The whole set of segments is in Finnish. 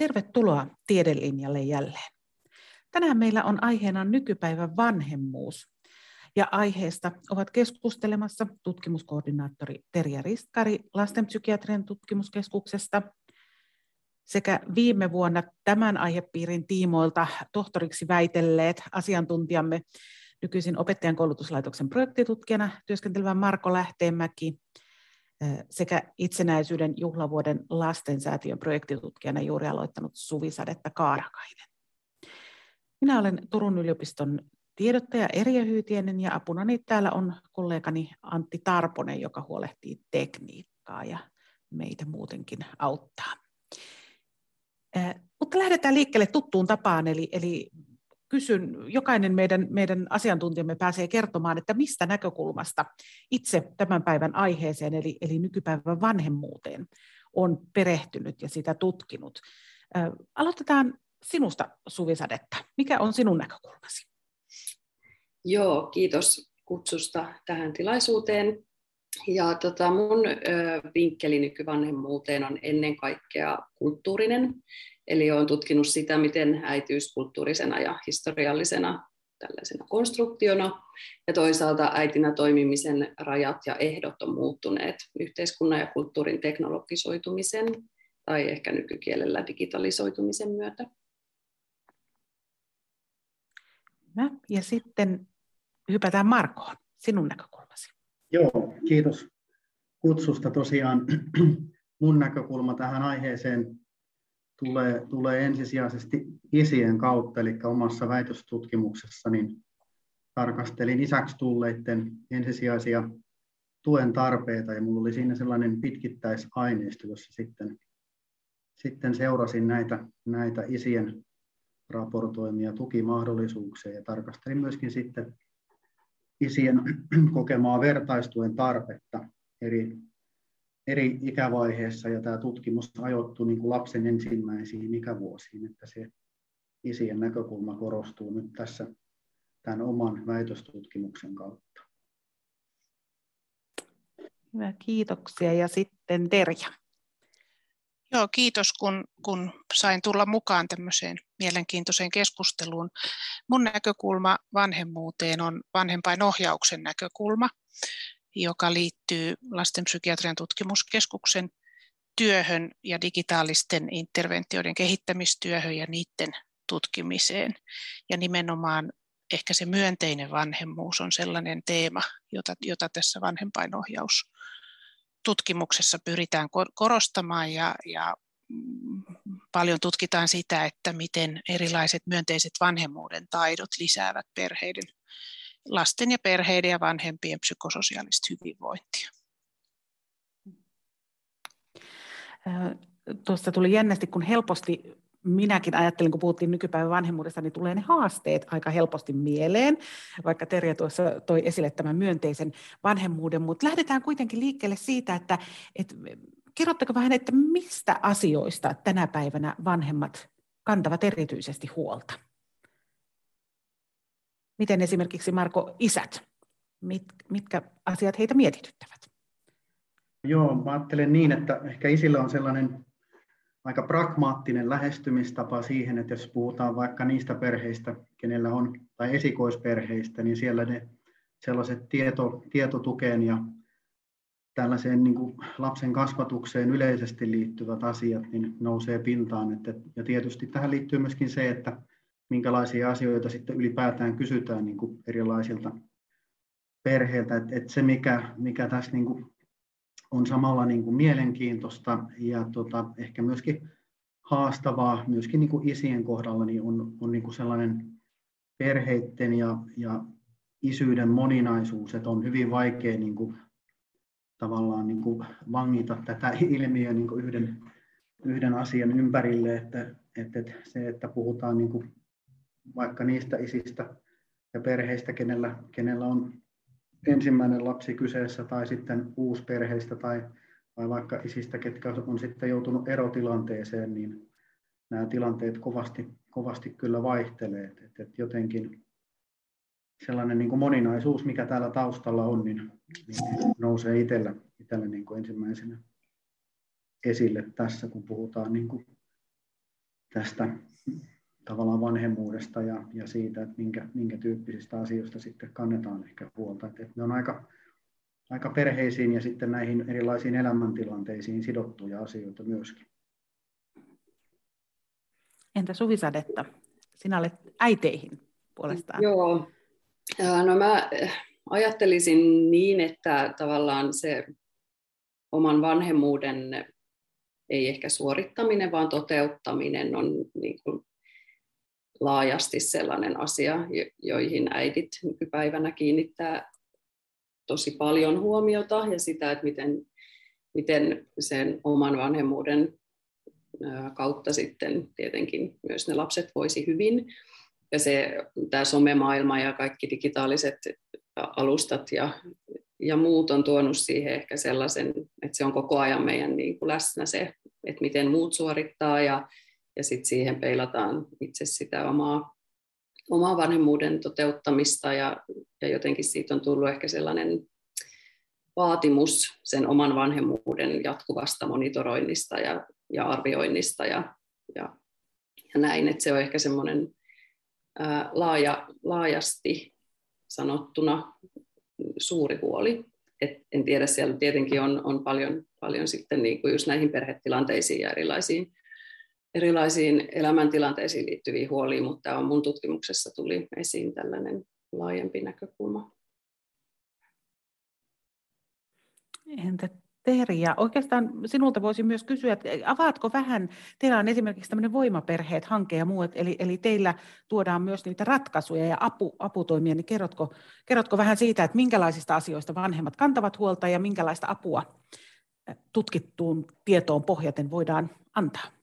tervetuloa Tiedelinjalle jälleen. Tänään meillä on aiheena nykypäivän vanhemmuus. Ja aiheesta ovat keskustelemassa tutkimuskoordinaattori Terja Ristkari lastenpsykiatrian tutkimuskeskuksesta sekä viime vuonna tämän aihepiirin tiimoilta tohtoriksi väitelleet asiantuntijamme nykyisin opettajan koulutuslaitoksen projektitutkijana työskentelevä Marko Lähteenmäki sekä itsenäisyyden juhlavuoden lastensäätiön projektitutkijana juuri aloittanut Suvi Sadetta Kaarakainen. Minä olen Turun yliopiston tiedottaja Erja Hyytienen ja apunani täällä on kollegani Antti Tarponen, joka huolehtii tekniikkaa ja meitä muutenkin auttaa. Mutta lähdetään liikkeelle tuttuun tapaan, eli, eli kysyn, jokainen meidän, meidän asiantuntijamme pääsee kertomaan, että mistä näkökulmasta itse tämän päivän aiheeseen, eli, eli nykypäivän vanhemmuuteen, on perehtynyt ja sitä tutkinut. Aloitetaan sinusta, Suvi Sadetta. Mikä on sinun näkökulmasi? Joo, kiitos kutsusta tähän tilaisuuteen. Ja tota, mun ö, vinkkeli nykyvanhemmuuteen on ennen kaikkea kulttuurinen. Eli olen tutkinut sitä, miten äitiys kulttuurisena ja historiallisena tällaisena konstruktiona, ja toisaalta äitinä toimimisen rajat ja ehdot on muuttuneet yhteiskunnan ja kulttuurin teknologisoitumisen tai ehkä nykykielellä digitalisoitumisen myötä. Hyvä. Ja sitten hypätään Markoon, sinun näkökulmasi. Joo, kiitos kutsusta. Tosiaan mun näkökulma tähän aiheeseen tulee, tulee ensisijaisesti isien kautta, eli omassa väitöstutkimuksessa niin tarkastelin isäksi tulleiden ensisijaisia tuen tarpeita, ja minulla oli siinä sellainen pitkittäisaineisto, jossa sitten, sitten seurasin näitä, näitä isien raportoimia tukimahdollisuuksia ja tarkastelin myöskin sitten isien kokemaa vertaistuen tarvetta eri eri ikävaiheessa ja tämä tutkimus ajoittuu niin kuin lapsen ensimmäisiin ikävuosiin, että se isien näkökulma korostuu nyt tässä tämän oman väitöstutkimuksen kautta. Hyvä, kiitoksia. Ja sitten Terja. Joo, kiitos kun, kun sain tulla mukaan tämmöiseen mielenkiintoiseen keskusteluun. Mun näkökulma vanhemmuuteen on vanhempainohjauksen näkökulma joka liittyy lastenpsykiatrian tutkimuskeskuksen työhön ja digitaalisten interventioiden kehittämistyöhön ja niiden tutkimiseen. Ja nimenomaan ehkä se myönteinen vanhemmuus on sellainen teema, jota, jota tässä vanhempainohjaus tutkimuksessa pyritään korostamaan ja, ja mm, paljon tutkitaan sitä, että miten erilaiset myönteiset vanhemmuuden taidot lisäävät perheiden lasten ja perheiden ja vanhempien psykososiaalista hyvinvointia. Tuossa tuli jännästi, kun helposti minäkin ajattelin, kun puhuttiin nykypäivän vanhemmuudesta, niin tulee ne haasteet aika helposti mieleen, vaikka Terja tuossa toi esille tämän myönteisen vanhemmuuden, mutta lähdetään kuitenkin liikkeelle siitä, että, että kerrotteko vähän, että mistä asioista tänä päivänä vanhemmat kantavat erityisesti huolta? Miten esimerkiksi Marko isät, mit, mitkä asiat heitä mietityttävät? Joo, mä ajattelen niin, että ehkä isillä on sellainen aika pragmaattinen lähestymistapa siihen, että jos puhutaan vaikka niistä perheistä, kenellä on, tai esikoisperheistä, niin siellä ne sellaiset tieto, tietotukeen ja tällaiseen niin kuin lapsen kasvatukseen yleisesti liittyvät asiat niin nousee pintaan. Että, ja tietysti tähän liittyy myöskin se, että minkälaisia asioita sitten ylipäätään kysytään niin kuin erilaisilta perheiltä. Et, et se, mikä, mikä tässä niin kuin on samalla niin kuin mielenkiintoista ja tota, ehkä myöskin haastavaa myöskin niin kuin isien kohdalla, niin on, on niin kuin sellainen perheiden ja, ja isyyden moninaisuus, että on hyvin vaikea niin kuin, tavallaan niin kuin vangita tätä ilmiöä niin kuin yhden, yhden asian ympärille, että, että, että se, että puhutaan niin kuin vaikka niistä isistä ja perheistä, kenellä, kenellä on ensimmäinen lapsi kyseessä tai sitten uusperheistä tai, tai vaikka isistä, ketkä on sitten joutunut erotilanteeseen, niin nämä tilanteet kovasti, kovasti kyllä vaihtelee. Et, et jotenkin sellainen niin kuin moninaisuus, mikä täällä taustalla on, niin, niin nousee itsellä, itsellä niin kuin ensimmäisenä esille tässä, kun puhutaan niin kuin tästä tavallaan vanhemmuudesta ja, ja siitä, että minkä, minkä tyyppisistä asioista sitten kannetaan ehkä huolta. Että, että ne on aika, aika perheisiin ja sitten näihin erilaisiin elämäntilanteisiin sidottuja asioita myöskin. Entä Suvisadetta? Sinä olet äiteihin puolestaan. Joo. No mä ajattelisin niin, että tavallaan se oman vanhemmuuden ei ehkä suorittaminen, vaan toteuttaminen on niin kuin laajasti sellainen asia, joihin äidit nykypäivänä kiinnittää tosi paljon huomiota ja sitä, että miten, miten sen oman vanhemmuuden kautta sitten tietenkin myös ne lapset voisi hyvin. Ja se, tämä somemaailma ja kaikki digitaaliset alustat ja, ja muut on tuonut siihen ehkä sellaisen, että se on koko ajan meidän niin kuin läsnä se, että miten muut suorittaa ja, ja sitten siihen peilataan itse sitä omaa, omaa vanhemmuuden toteuttamista ja, ja jotenkin siitä on tullut ehkä sellainen vaatimus sen oman vanhemmuuden jatkuvasta monitoroinnista ja, ja arvioinnista ja, ja, ja näin, että se on ehkä semmoinen laaja, laajasti sanottuna suuri huoli. Et en tiedä, siellä tietenkin on, on paljon, paljon sitten niin kuin just näihin perhetilanteisiin ja erilaisiin, erilaisiin elämäntilanteisiin liittyviä huolia, mutta on mun tutkimuksessa tuli esiin tällainen laajempi näkökulma. Entä Terja, oikeastaan sinulta voisin myös kysyä, että avaatko vähän, teillä on esimerkiksi tämmöinen voimaperheet, hanke ja muut, eli, eli teillä tuodaan myös niitä ratkaisuja ja apu, aputoimia, niin kerrotko, kerrotko vähän siitä, että minkälaisista asioista vanhemmat kantavat huolta ja minkälaista apua tutkittuun tietoon pohjaten voidaan antaa?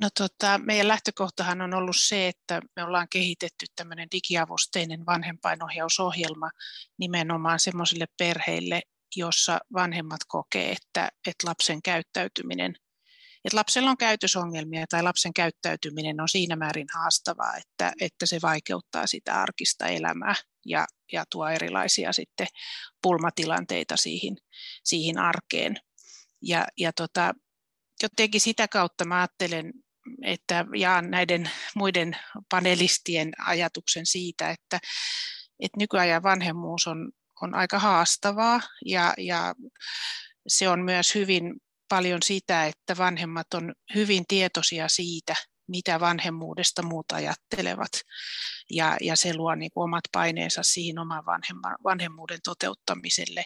No tota, meidän lähtökohtahan on ollut se, että me ollaan kehitetty tämmöinen digiavusteinen vanhempainohjausohjelma nimenomaan semmoisille perheille, jossa vanhemmat kokee, että, että lapsen käyttäytyminen, että lapsella on käytösongelmia tai lapsen käyttäytyminen on siinä määrin haastavaa, että, että se vaikeuttaa sitä arkista elämää ja, ja tuo erilaisia sitten pulmatilanteita siihen, siihen arkeen. Ja, ja tota, jotenkin sitä kautta mä ajattelen, että jaan näiden muiden panelistien ajatuksen siitä, että, että nykyajan vanhemmuus on, on aika haastavaa ja, ja se on myös hyvin paljon sitä, että vanhemmat on hyvin tietoisia siitä, mitä vanhemmuudesta muut ajattelevat. Ja, ja se luo niin kuin omat paineensa siihen oman vanhemmuuden toteuttamiselle.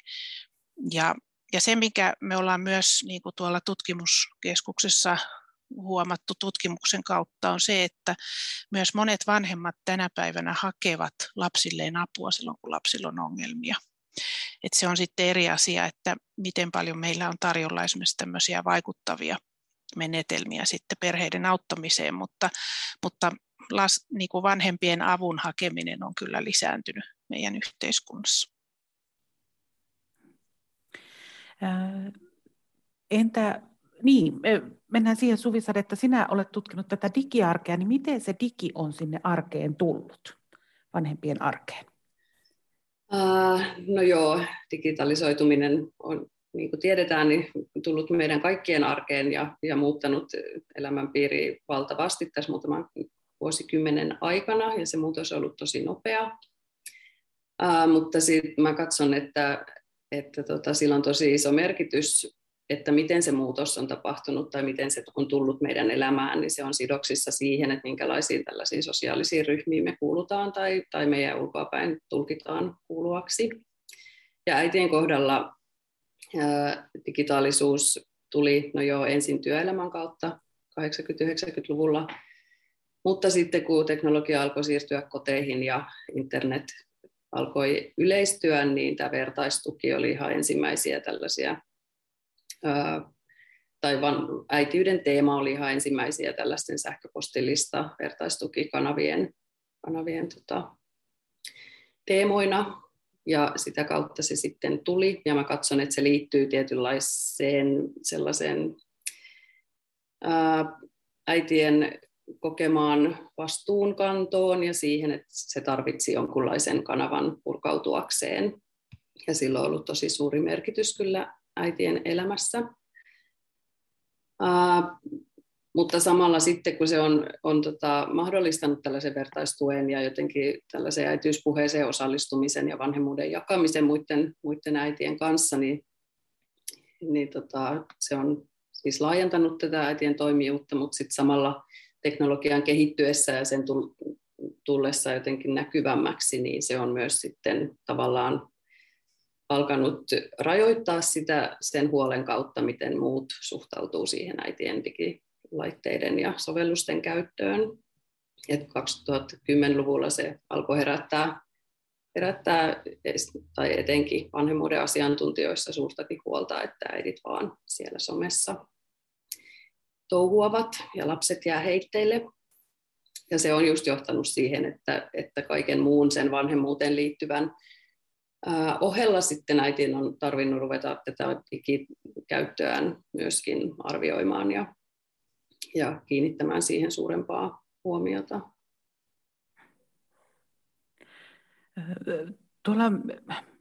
Ja, ja se, mikä me ollaan myös niin kuin tuolla tutkimuskeskuksessa huomattu tutkimuksen kautta on se, että myös monet vanhemmat tänä päivänä hakevat lapsilleen apua silloin, kun lapsilla on ongelmia. Et se on sitten eri asia, että miten paljon meillä on tarjolla esimerkiksi tämmöisiä vaikuttavia menetelmiä sitten perheiden auttamiseen, mutta, mutta las, niin kuin vanhempien avun hakeminen on kyllä lisääntynyt meidän yhteiskunnassa. Entä niin, mennään siihen Suvisad, että sinä olet tutkinut tätä digiarkea, niin miten se digi on sinne arkeen tullut, vanhempien arkeen? Uh, no joo, digitalisoituminen on, niin kuin tiedetään, niin tullut meidän kaikkien arkeen ja, ja muuttanut elämänpiiriä valtavasti tässä muutaman vuosikymmenen aikana, ja se muutos on ollut tosi nopea. Uh, mutta sitten mä katson, että, että tota, sillä on tosi iso merkitys että miten se muutos on tapahtunut tai miten se on tullut meidän elämään, niin se on sidoksissa siihen, että minkälaisiin tällaisiin sosiaalisiin ryhmiin me kuulutaan tai, tai meidän ulkoapäin tulkitaan kuuluvaksi. Ja äitien kohdalla ää, digitaalisuus tuli no jo ensin työelämän kautta 80-90-luvulla, mutta sitten kun teknologia alkoi siirtyä koteihin ja internet alkoi yleistyä, niin tämä vertaistuki oli ihan ensimmäisiä tällaisia tai van, äitiyden teema oli ihan ensimmäisiä tällaisten sähköpostillista vertaistukikanavien kanavien, tota, teemoina, ja sitä kautta se sitten tuli, ja mä katson, että se liittyy tietynlaiseen sellaiseen ää, äitien kokemaan vastuunkantoon ja siihen, että se tarvitsi jonkunlaisen kanavan purkautuakseen. Ja sillä on ollut tosi suuri merkitys kyllä äitien elämässä. mutta samalla sitten, kun se on, on tota, mahdollistanut tällaisen vertaistuen ja jotenkin tällaisen äitiyspuheeseen osallistumisen ja vanhemmuuden jakamisen muiden, muiden äitien kanssa, niin, niin tota, se on siis laajentanut tätä äitien toimijuutta, mutta sitten samalla teknologian kehittyessä ja sen tullessa jotenkin näkyvämmäksi, niin se on myös sitten tavallaan alkanut rajoittaa sitä sen huolen kautta, miten muut suhtautuu siihen äitien digilaitteiden ja sovellusten käyttöön. Et 2010-luvulla se alkoi herättää, herättää tai etenkin vanhemmuuden asiantuntijoissa suurtakin huolta, että äidit vaan siellä somessa touhuavat ja lapset jää heitteille. Ja se on just johtanut siihen, että, että kaiken muun sen vanhemmuuteen liittyvän ohella sitten äitien on tarvinnut ruveta tätä digikäyttöään myöskin arvioimaan ja, ja kiinnittämään siihen suurempaa huomiota. Tuolla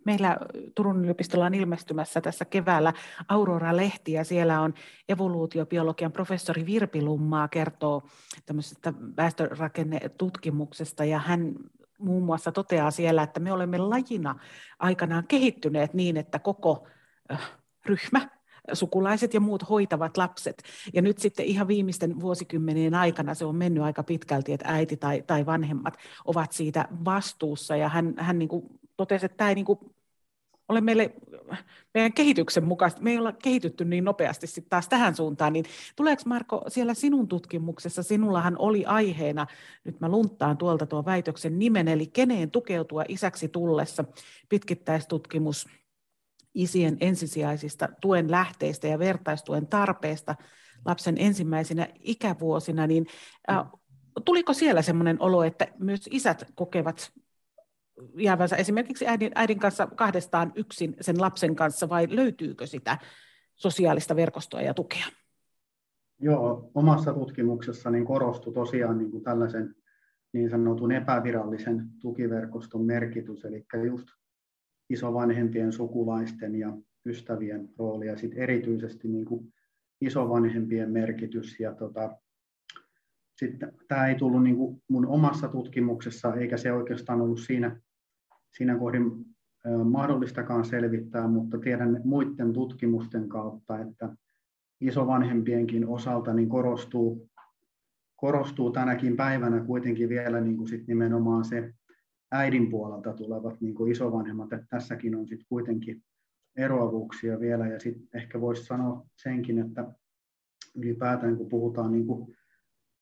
meillä Turun yliopistolla on ilmestymässä tässä keväällä Aurora-lehti ja siellä on evoluutiobiologian professori Virpi Lummaa kertoo tämmöisestä väestörakennetutkimuksesta ja hän muun muassa toteaa siellä, että me olemme lajina aikanaan kehittyneet niin, että koko ryhmä sukulaiset ja muut hoitavat lapset. Ja nyt sitten ihan viimeisten vuosikymmenien aikana se on mennyt aika pitkälti, että äiti tai, tai vanhemmat ovat siitä vastuussa. Ja hän, hän niin kuin totesi, että tämä ei niin kuin ole meille, meidän kehityksen mukaista, me ei olla kehitytty niin nopeasti sitten taas tähän suuntaan, niin tuleeko Marko siellä sinun tutkimuksessa, sinullahan oli aiheena, nyt mä lunttaan tuolta tuo väitöksen nimen, eli keneen tukeutua isäksi tullessa, pitkittäistutkimus isien ensisijaisista tuen lähteistä ja vertaistuen tarpeesta lapsen ensimmäisenä ikävuosina, niin äh, tuliko siellä sellainen olo, että myös isät kokevat jäävänsä esimerkiksi äidin, äidin kanssa kahdestaan yksin sen lapsen kanssa, vai löytyykö sitä sosiaalista verkostoa ja tukea? Joo, omassa tutkimuksessa niin korostui tosiaan niin kuin tällaisen niin sanotun epävirallisen tukiverkoston merkitys, eli just isovanhempien, sukulaisten ja ystävien rooli ja sitten erityisesti niin kuin isovanhempien merkitys. Ja tota, sitten, tämä ei tullut niin mun omassa tutkimuksessa, eikä se oikeastaan ollut siinä siinä kohdin mahdollistakaan selvittää, mutta tiedän muiden tutkimusten kautta, että isovanhempienkin osalta niin korostuu, korostuu tänäkin päivänä kuitenkin vielä niin kuin sit nimenomaan se äidin puolelta tulevat niin kuin isovanhemmat, että tässäkin on sitten kuitenkin eroavuuksia vielä, ja sitten ehkä voisi sanoa senkin, että ylipäätään kun puhutaan niin kuin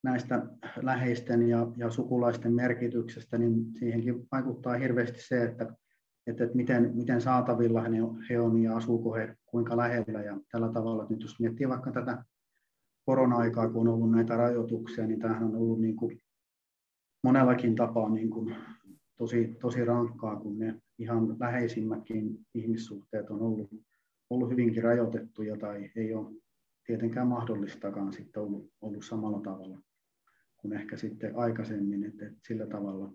näistä läheisten ja, ja sukulaisten merkityksestä, niin siihenkin vaikuttaa hirveästi se, että, että, että miten, miten saatavilla he, he on ja asuuko he kuinka lähellä. Ja tällä tavalla, että nyt jos miettii vaikka tätä korona-aikaa, kun on ollut näitä rajoituksia, niin tämähän on ollut niin kuin monellakin tapaa niin kuin tosi, tosi rankkaa, kun ne ihan läheisimmätkin ihmissuhteet on ollut, ollut hyvinkin rajoitettuja tai ei ole tietenkään mahdollistakaan sitten ollut, ollut samalla tavalla kuin ehkä sitten aikaisemmin, että, että sillä tavalla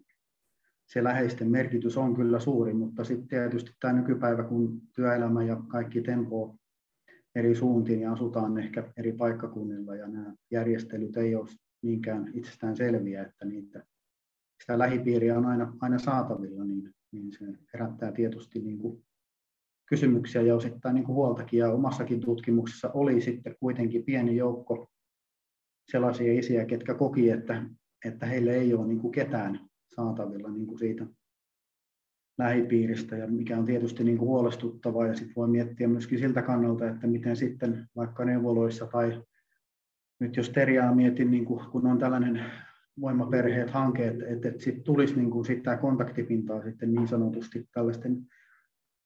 se läheisten merkitys on kyllä suuri, mutta sitten tietysti tämä nykypäivä, kun työelämä ja kaikki tempo eri suuntiin ja asutaan ehkä eri paikkakunnilla ja nämä järjestelyt ei ole niinkään itsestään selviä, että niitä, sitä lähipiiriä on aina, aina saatavilla, niin, niin se herättää tietysti niin kuin kysymyksiä ja osittain niin kuin huoltakin. Ja omassakin tutkimuksessa oli sitten kuitenkin pieni joukko sellaisia isiä, ketkä koki, että, että heille ei ole niin kuin ketään saatavilla niin kuin siitä lähipiiristä, ja mikä on tietysti niin kuin huolestuttavaa, ja sitten voi miettiä myöskin siltä kannalta, että miten sitten vaikka neuvoloissa tai nyt jos Teriaa mietin, niin kuin, kun on tällainen voimaperheet hanke, että, että, että sitten tulisi niin kuin sitä kontaktipintaa sitten niin sanotusti tällaisten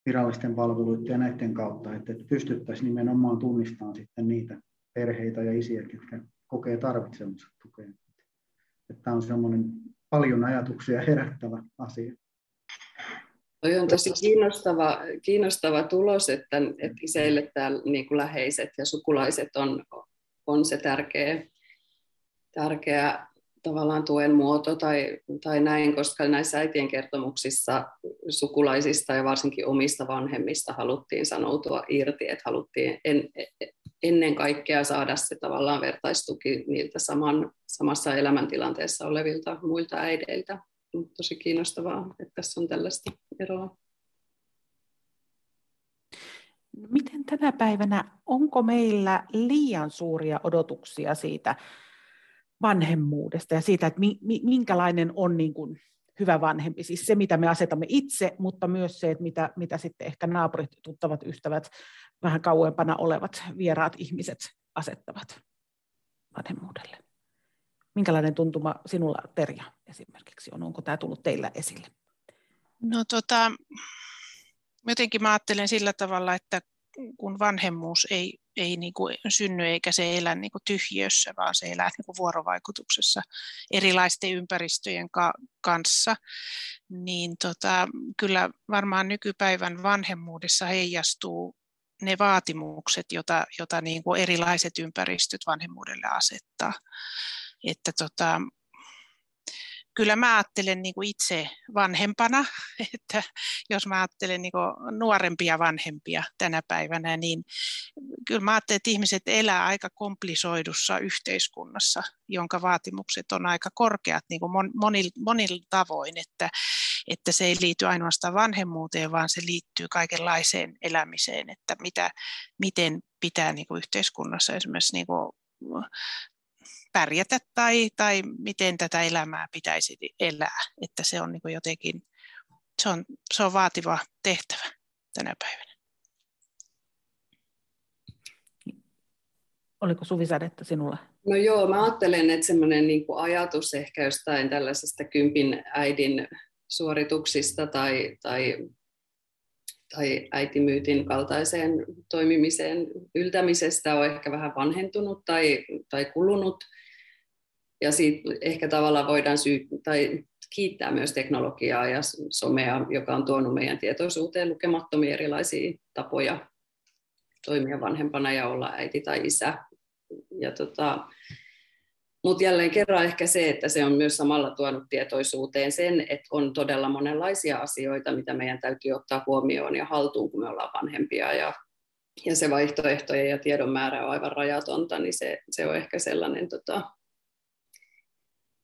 virallisten palveluiden ja näiden kautta, että, että pystyttäisiin nimenomaan tunnistamaan sitten niitä perheitä ja isiä, jotka kokee tarvitsemansa tukea. Tämä on semmoinen paljon ajatuksia herättävä asia. Toi on tosi kiinnostava, kiinnostava tulos, että, että iseille täällä niin kuin läheiset ja sukulaiset on, on se tärkeä, tärkeä tavallaan tuen muoto tai, tai näin, koska näissä äitien kertomuksissa sukulaisista ja varsinkin omista vanhemmista haluttiin sanoutua irti, että haluttiin, en, ennen kaikkea saada se tavallaan vertaistuki niiltä saman, samassa elämäntilanteessa olevilta muilta äideiltä. Tosi kiinnostavaa, että tässä on tällaista eroa. Miten tänä päivänä, onko meillä liian suuria odotuksia siitä vanhemmuudesta ja siitä, että minkälainen on niin kuin hyvä vanhempi, siis se mitä me asetamme itse, mutta myös se, että mitä, mitä sitten ehkä naapurit, tuttavat, ystävät, vähän kauempana olevat vieraat ihmiset asettavat vanhemmuudelle. Minkälainen tuntuma sinulla, Terja, esimerkiksi on? Onko tämä tullut teillä esille? No tota, jotenkin mä ajattelen sillä tavalla, että kun vanhemmuus ei, ei niin kuin synny eikä se elä niin kuin tyhjössä, vaan se elää niin kuin vuorovaikutuksessa erilaisten ympäristöjen ka- kanssa, niin tota, kyllä varmaan nykypäivän vanhemmuudessa heijastuu ne vaatimukset, joita, jota niin kuin erilaiset ympäristöt vanhemmuudelle asettaa. Että tota, kyllä mä ajattelen niin kuin itse vanhempana, että jos mä ajattelen niin kuin nuorempia vanhempia tänä päivänä, niin kyllä mä ajattelen, että ihmiset elää aika komplisoidussa yhteiskunnassa, jonka vaatimukset on aika korkeat niin kuin monilla, monilla tavoin, että, että se ei liity ainoastaan vanhemmuuteen, vaan se liittyy kaikenlaiseen elämiseen, että mitä, miten pitää niin kuin yhteiskunnassa esimerkiksi niin kuin pärjätä tai, tai miten tätä elämää pitäisi elää. Että se on niin jotenkin, se on, se on vaativa tehtävä tänä päivänä. Oliko Suvisadetta sinulla? No joo, mä ajattelen, että semmoinen niin ajatus ehkä jostain tällaisesta kympin äidin suorituksista tai, tai tai äitimyytin kaltaiseen toimimiseen yltämisestä on ehkä vähän vanhentunut tai, tai kulunut. Ja siitä ehkä tavallaan voidaan syy, tai kiittää myös teknologiaa ja somea, joka on tuonut meidän tietoisuuteen lukemattomia erilaisia tapoja toimia vanhempana ja olla äiti tai isä. Ja tota, mutta jälleen kerran ehkä se, että se on myös samalla tuonut tietoisuuteen sen, että on todella monenlaisia asioita, mitä meidän täytyy ottaa huomioon ja haltuun, kun me ollaan vanhempia. Ja, ja se vaihtoehtojen ja tiedon määrä on aivan rajatonta, niin se, se on ehkä sellainen, tota,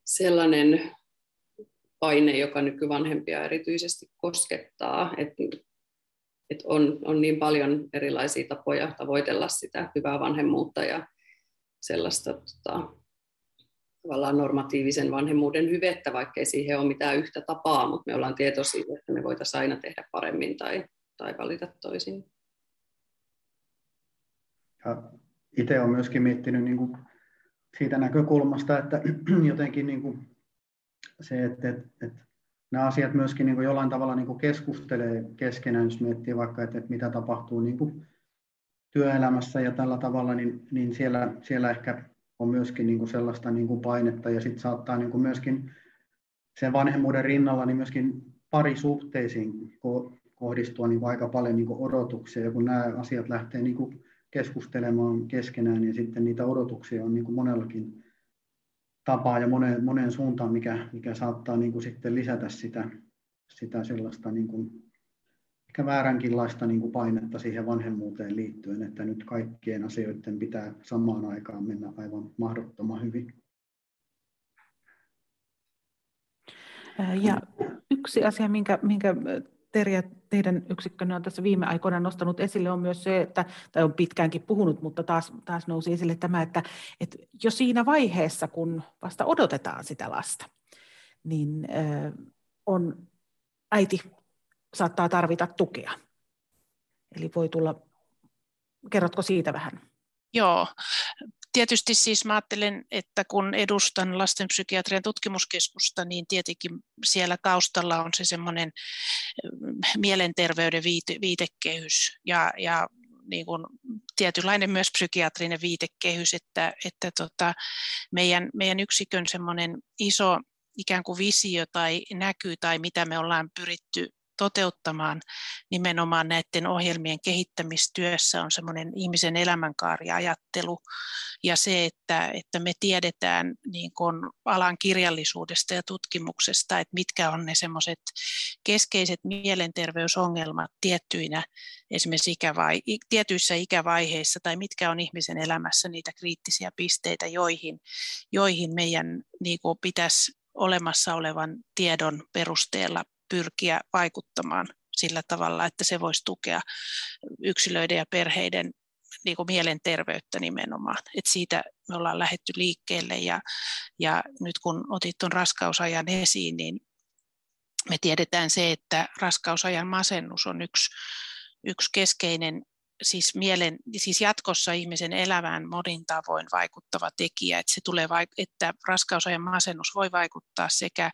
sellainen paine, joka nykyvanhempia erityisesti koskettaa. Että et on, on niin paljon erilaisia tapoja tavoitella sitä hyvää vanhemmuutta ja sellaista tota, tavallaan normatiivisen vanhemmuuden hyvettä, vaikkei siihen ole mitään yhtä tapaa, mutta me ollaan tietoisia, että me voitaisiin aina tehdä paremmin tai, tai valita toisin. Ja itse olen myöskin miettinyt niin kuin siitä näkökulmasta, että jotenkin niin kuin se, että, että, että nämä asiat myöskin niin kuin jollain tavalla niin kuin keskustelee keskenään, jos miettii vaikka, että, että mitä tapahtuu niin kuin työelämässä ja tällä tavalla, niin, niin siellä, siellä ehkä on myöskin niin kuin sellaista niin kuin painetta ja sitten saattaa niin kuin myöskin sen vanhemmuuden rinnalla niin myöskin parisuhteisiin kohdistua niin aika paljon niin odotuksia. Ja kun nämä asiat lähtee niin kuin keskustelemaan keskenään, niin sitten niitä odotuksia on niin kuin monellakin tapaa ja moneen, moneen suuntaan, mikä, mikä saattaa niin kuin sitten lisätä sitä, sitä sellaista niin kuin ehkä vääränkinlaista niin kuin painetta siihen vanhemmuuteen liittyen, että nyt kaikkien asioiden pitää samaan aikaan mennä aivan mahdottoman hyvin. Ja yksi asia, minkä, minkä Terja, teidän yksikkönne on tässä viime aikoina nostanut esille, on myös se, että, tai on pitkäänkin puhunut, mutta taas, taas nousi esille tämä, että, että jo siinä vaiheessa, kun vasta odotetaan sitä lasta, niin on äiti saattaa tarvita tukea. Eli voi tulla, kerrotko siitä vähän? Joo, tietysti siis mä ajattelen, että kun edustan lastenpsykiatrian tutkimuskeskusta, niin tietenkin siellä taustalla on se semmoinen mm, mielenterveyden viite, viitekehys ja, ja niin kuin tietynlainen myös psykiatrinen viitekehys, että, että tota, meidän, meidän yksikön semmoinen iso ikään kuin visio tai näky tai mitä me ollaan pyritty toteuttamaan nimenomaan näiden ohjelmien kehittämistyössä on semmoinen ihmisen elämänkaariajattelu. Ja se, että, että me tiedetään niin kuin alan kirjallisuudesta ja tutkimuksesta, että mitkä on ne semmoiset keskeiset mielenterveysongelmat tiettyinä esimerkiksi ikävai- tietyissä ikävaiheissa tai mitkä on ihmisen elämässä niitä kriittisiä pisteitä, joihin, joihin meidän niin kuin pitäisi olemassa olevan tiedon perusteella pyrkiä vaikuttamaan sillä tavalla, että se voisi tukea yksilöiden ja perheiden niin kuin mielenterveyttä nimenomaan. Et siitä me ollaan lähetty liikkeelle ja, ja nyt kun otit tuon raskausajan esiin, niin me tiedetään se, että raskausajan masennus on yksi, yksi keskeinen siis, mielen, siis jatkossa ihmisen elämään monin tavoin vaikuttava tekijä, että, se tulee, että raskausajan masennus voi vaikuttaa sekä,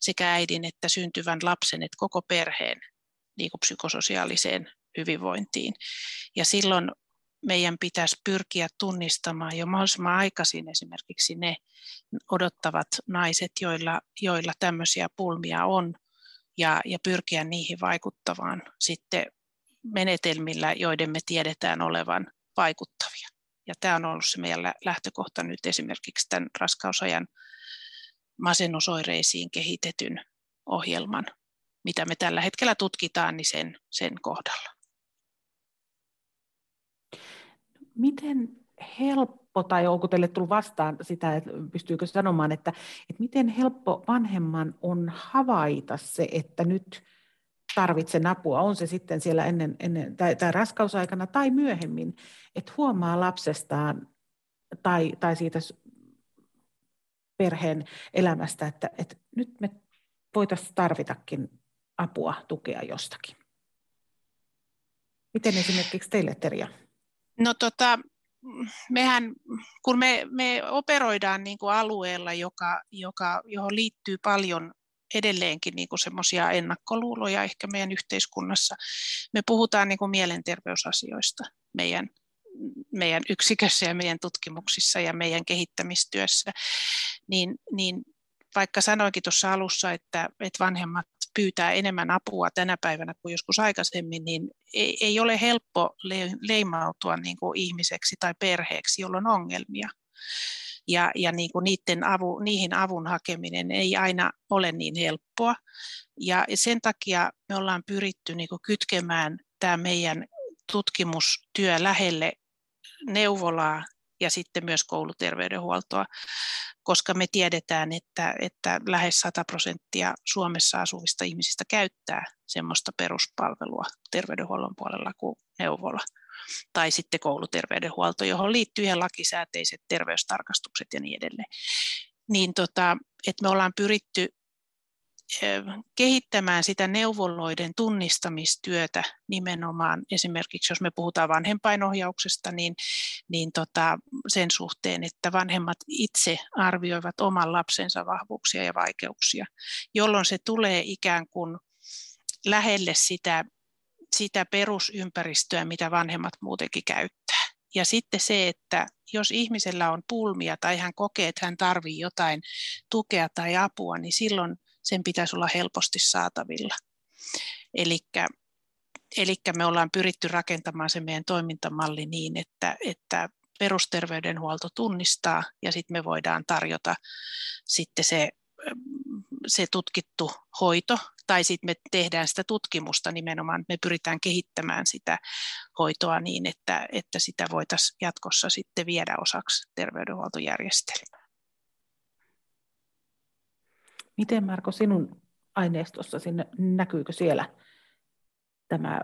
sekä äidin että syntyvän lapsen että koko perheen niin kuin psykososiaaliseen hyvinvointiin. Ja silloin meidän pitäisi pyrkiä tunnistamaan jo mahdollisimman aikaisin esimerkiksi ne odottavat naiset, joilla, joilla tämmöisiä pulmia on, ja, ja pyrkiä niihin vaikuttavaan sitten menetelmillä, joiden me tiedetään olevan vaikuttavia. Ja tämä on ollut se meidän lähtökohta nyt esimerkiksi tämän raskausajan masennusoireisiin kehitetyn ohjelman, mitä me tällä hetkellä tutkitaan, niin sen, sen kohdalla. Miten helppo, tai onko teille tullut vastaan sitä, että pystyykö sanomaan, että, että miten helppo vanhemman on havaita se, että nyt tarvitsen apua, on se sitten siellä ennen, ennen tai, tai raskausaikana tai myöhemmin, että huomaa lapsestaan tai, tai siitä perheen elämästä, että, että nyt me voitaisiin tarvitakin apua, tukea jostakin. Miten esimerkiksi teille, Terja? No tota, mehän, kun me, me operoidaan niin kuin alueella, joka, joka, johon liittyy paljon edelleenkin niin semmoisia ennakkoluuloja ehkä meidän yhteiskunnassa. Me puhutaan niin kuin mielenterveysasioista meidän, meidän yksikössä ja meidän tutkimuksissa ja meidän kehittämistyössä, niin, niin vaikka sanoinkin tuossa alussa, että, että vanhemmat pyytää enemmän apua tänä päivänä kuin joskus aikaisemmin, niin ei, ei ole helppo leimautua niin kuin ihmiseksi tai perheeksi, jolla on ongelmia ja, ja niin kuin niiden avu, niihin avun hakeminen ei aina ole niin helppoa. Ja sen takia me ollaan pyritty niin kuin kytkemään tämä meidän tutkimustyö lähelle neuvolaa ja sitten myös kouluterveydenhuoltoa, koska me tiedetään, että, että lähes 100 prosenttia Suomessa asuvista ihmisistä käyttää semmoista peruspalvelua terveydenhuollon puolella kuin neuvola tai sitten kouluterveydenhuolto, johon liittyy ihan lakisääteiset terveystarkastukset ja niin edelleen. Niin tota, että me ollaan pyritty kehittämään sitä neuvoloiden tunnistamistyötä nimenomaan esimerkiksi, jos me puhutaan vanhempainohjauksesta, niin, niin tota, sen suhteen, että vanhemmat itse arvioivat oman lapsensa vahvuuksia ja vaikeuksia, jolloin se tulee ikään kuin lähelle sitä sitä perusympäristöä, mitä vanhemmat muutenkin käyttää. Ja sitten se, että jos ihmisellä on pulmia tai hän kokee, että hän tarvitsee jotain tukea tai apua, niin silloin sen pitäisi olla helposti saatavilla. Eli me ollaan pyritty rakentamaan se meidän toimintamalli niin, että, että perusterveydenhuolto tunnistaa ja sitten me voidaan tarjota sitten se se tutkittu hoito, tai sitten me tehdään sitä tutkimusta nimenomaan, me pyritään kehittämään sitä hoitoa niin, että, että sitä voitaisiin jatkossa sitten viedä osaksi terveydenhuoltojärjestelmää. Miten Marko sinun aineistossa sinne, näkyykö siellä tämä,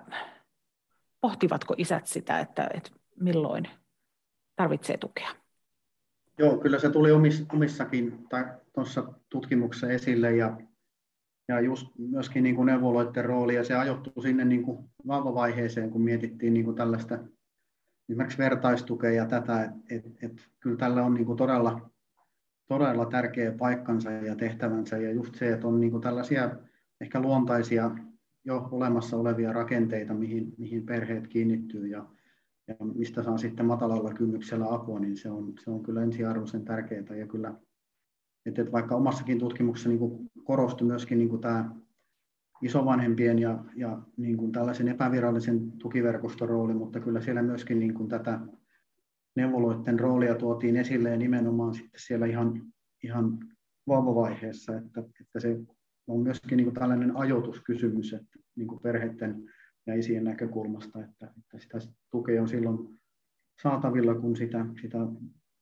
pohtivatko isät sitä, että, että milloin tarvitsee tukea? Joo, kyllä se tuli omissakin tai tuossa tutkimuksessa esille ja, ja just myöskin niin kuin neuvoloiden rooli ja se ajoittuu sinne niin kuin vauvavaiheeseen, kun mietittiin niin kuin tällaista esimerkiksi vertaistukea ja tätä, että et, et, kyllä tällä on niin kuin todella, todella tärkeä paikkansa ja tehtävänsä ja just se, että on niin kuin tällaisia ehkä luontaisia jo olemassa olevia rakenteita, mihin, mihin perheet kiinnittyy ja, ja mistä saa sitten matalalla kynnyksellä apua, niin se on, se on kyllä ensiarvoisen tärkeää ja kyllä että, että vaikka omassakin tutkimuksessa niin korostui myöskin niin tämä isovanhempien ja, ja niin kuin tällaisen epävirallisen tukiverkoston rooli, mutta kyllä siellä myöskin niin kuin tätä neuvoloiden roolia tuotiin esille ja nimenomaan sitten siellä ihan, ihan vauvavaiheessa, että, että se on myöskin niin kuin tällainen ajoituskysymys että niin kuin perheiden ja isien näkökulmasta, että, että sitä tukea on silloin saatavilla, kun sitä, sitä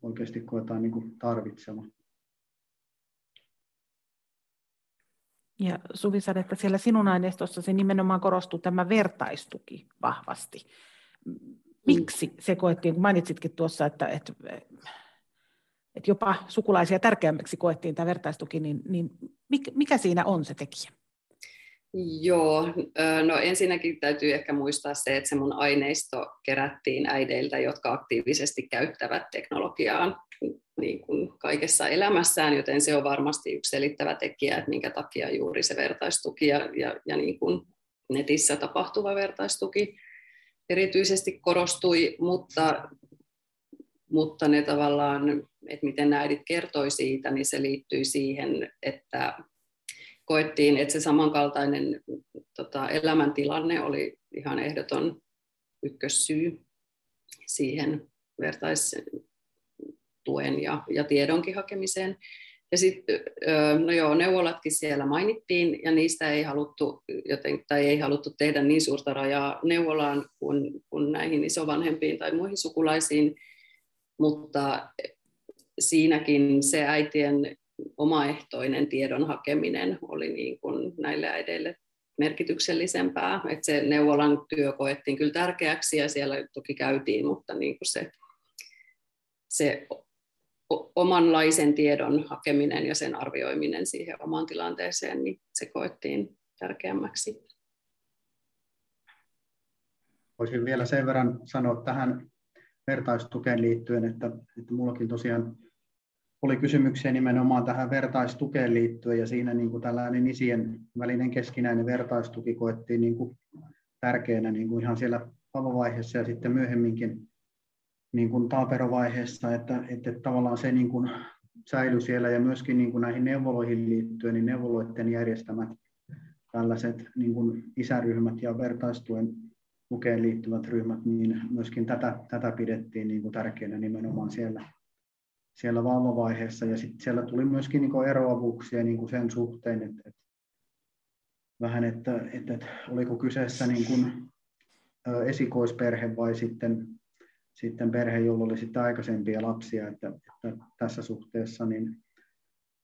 oikeasti koetaan niin kuin tarvitsema. Ja Suvi että siellä sinun aineistossa nimenomaan korostuu tämä vertaistuki vahvasti. Miksi se koettiin, kun mainitsitkin tuossa, että, että, että jopa sukulaisia tärkeämmäksi koettiin tämä vertaistuki, niin, niin mikä siinä on se tekijä? Joo, no ensinnäkin täytyy ehkä muistaa se, että se mun aineisto kerättiin äideiltä, jotka aktiivisesti käyttävät teknologiaa niin kuin kaikessa elämässään, joten se on varmasti yksi selittävä tekijä, että minkä takia juuri se vertaistuki ja, ja, ja niin kuin netissä tapahtuva vertaistuki erityisesti korostui, mutta, mutta ne tavallaan, että miten äidit kertoi siitä, niin se liittyy siihen, että koettiin, että se samankaltainen tota, elämäntilanne oli ihan ehdoton ykkössyy siihen vertaistuen ja, ja tiedonkin hakemiseen. Ja sitten, no joo, neuvolatkin siellä mainittiin, ja niistä ei haluttu, joten, tai ei haluttu tehdä niin suurta rajaa neuvolaan kuin, kuin näihin isovanhempiin tai muihin sukulaisiin, mutta siinäkin se äitien omaehtoinen tiedon hakeminen oli niin kuin näille äideille merkityksellisempää. Että se neuvolan työ koettiin kyllä tärkeäksi ja siellä toki käytiin, mutta niin kuin se, se omanlaisen tiedon hakeminen ja sen arvioiminen siihen omaan tilanteeseen, niin se koettiin tärkeämmäksi. Voisin vielä sen verran sanoa tähän vertaistukeen liittyen, että, että mullakin tosiaan oli kysymyksiä nimenomaan tähän vertaistukeen liittyen ja siinä niin kuin tällainen isien välinen keskinäinen vertaistuki koettiin niin kuin tärkeänä niin kuin ihan siellä avovaiheessa ja sitten myöhemminkin niin kuin taaperovaiheessa, että, että tavallaan se niin kuin säilyi siellä ja myöskin niin kuin näihin neuvoloihin liittyen, niin neuvoloiden järjestämät tällaiset niin kuin isäryhmät ja vertaistuen tukeen liittyvät ryhmät, niin myöskin tätä, tätä pidettiin niin kuin tärkeänä nimenomaan siellä siellä vauvavaiheessa ja sitten siellä tuli myöskin niin eroavuuksia niin kuin sen suhteen, että, että vähän, että, että, että oliko kyseessä niin kuin, esikoisperhe vai sitten, sitten perhe, jolla oli sitten aikaisempia lapsia, että, että tässä suhteessa niin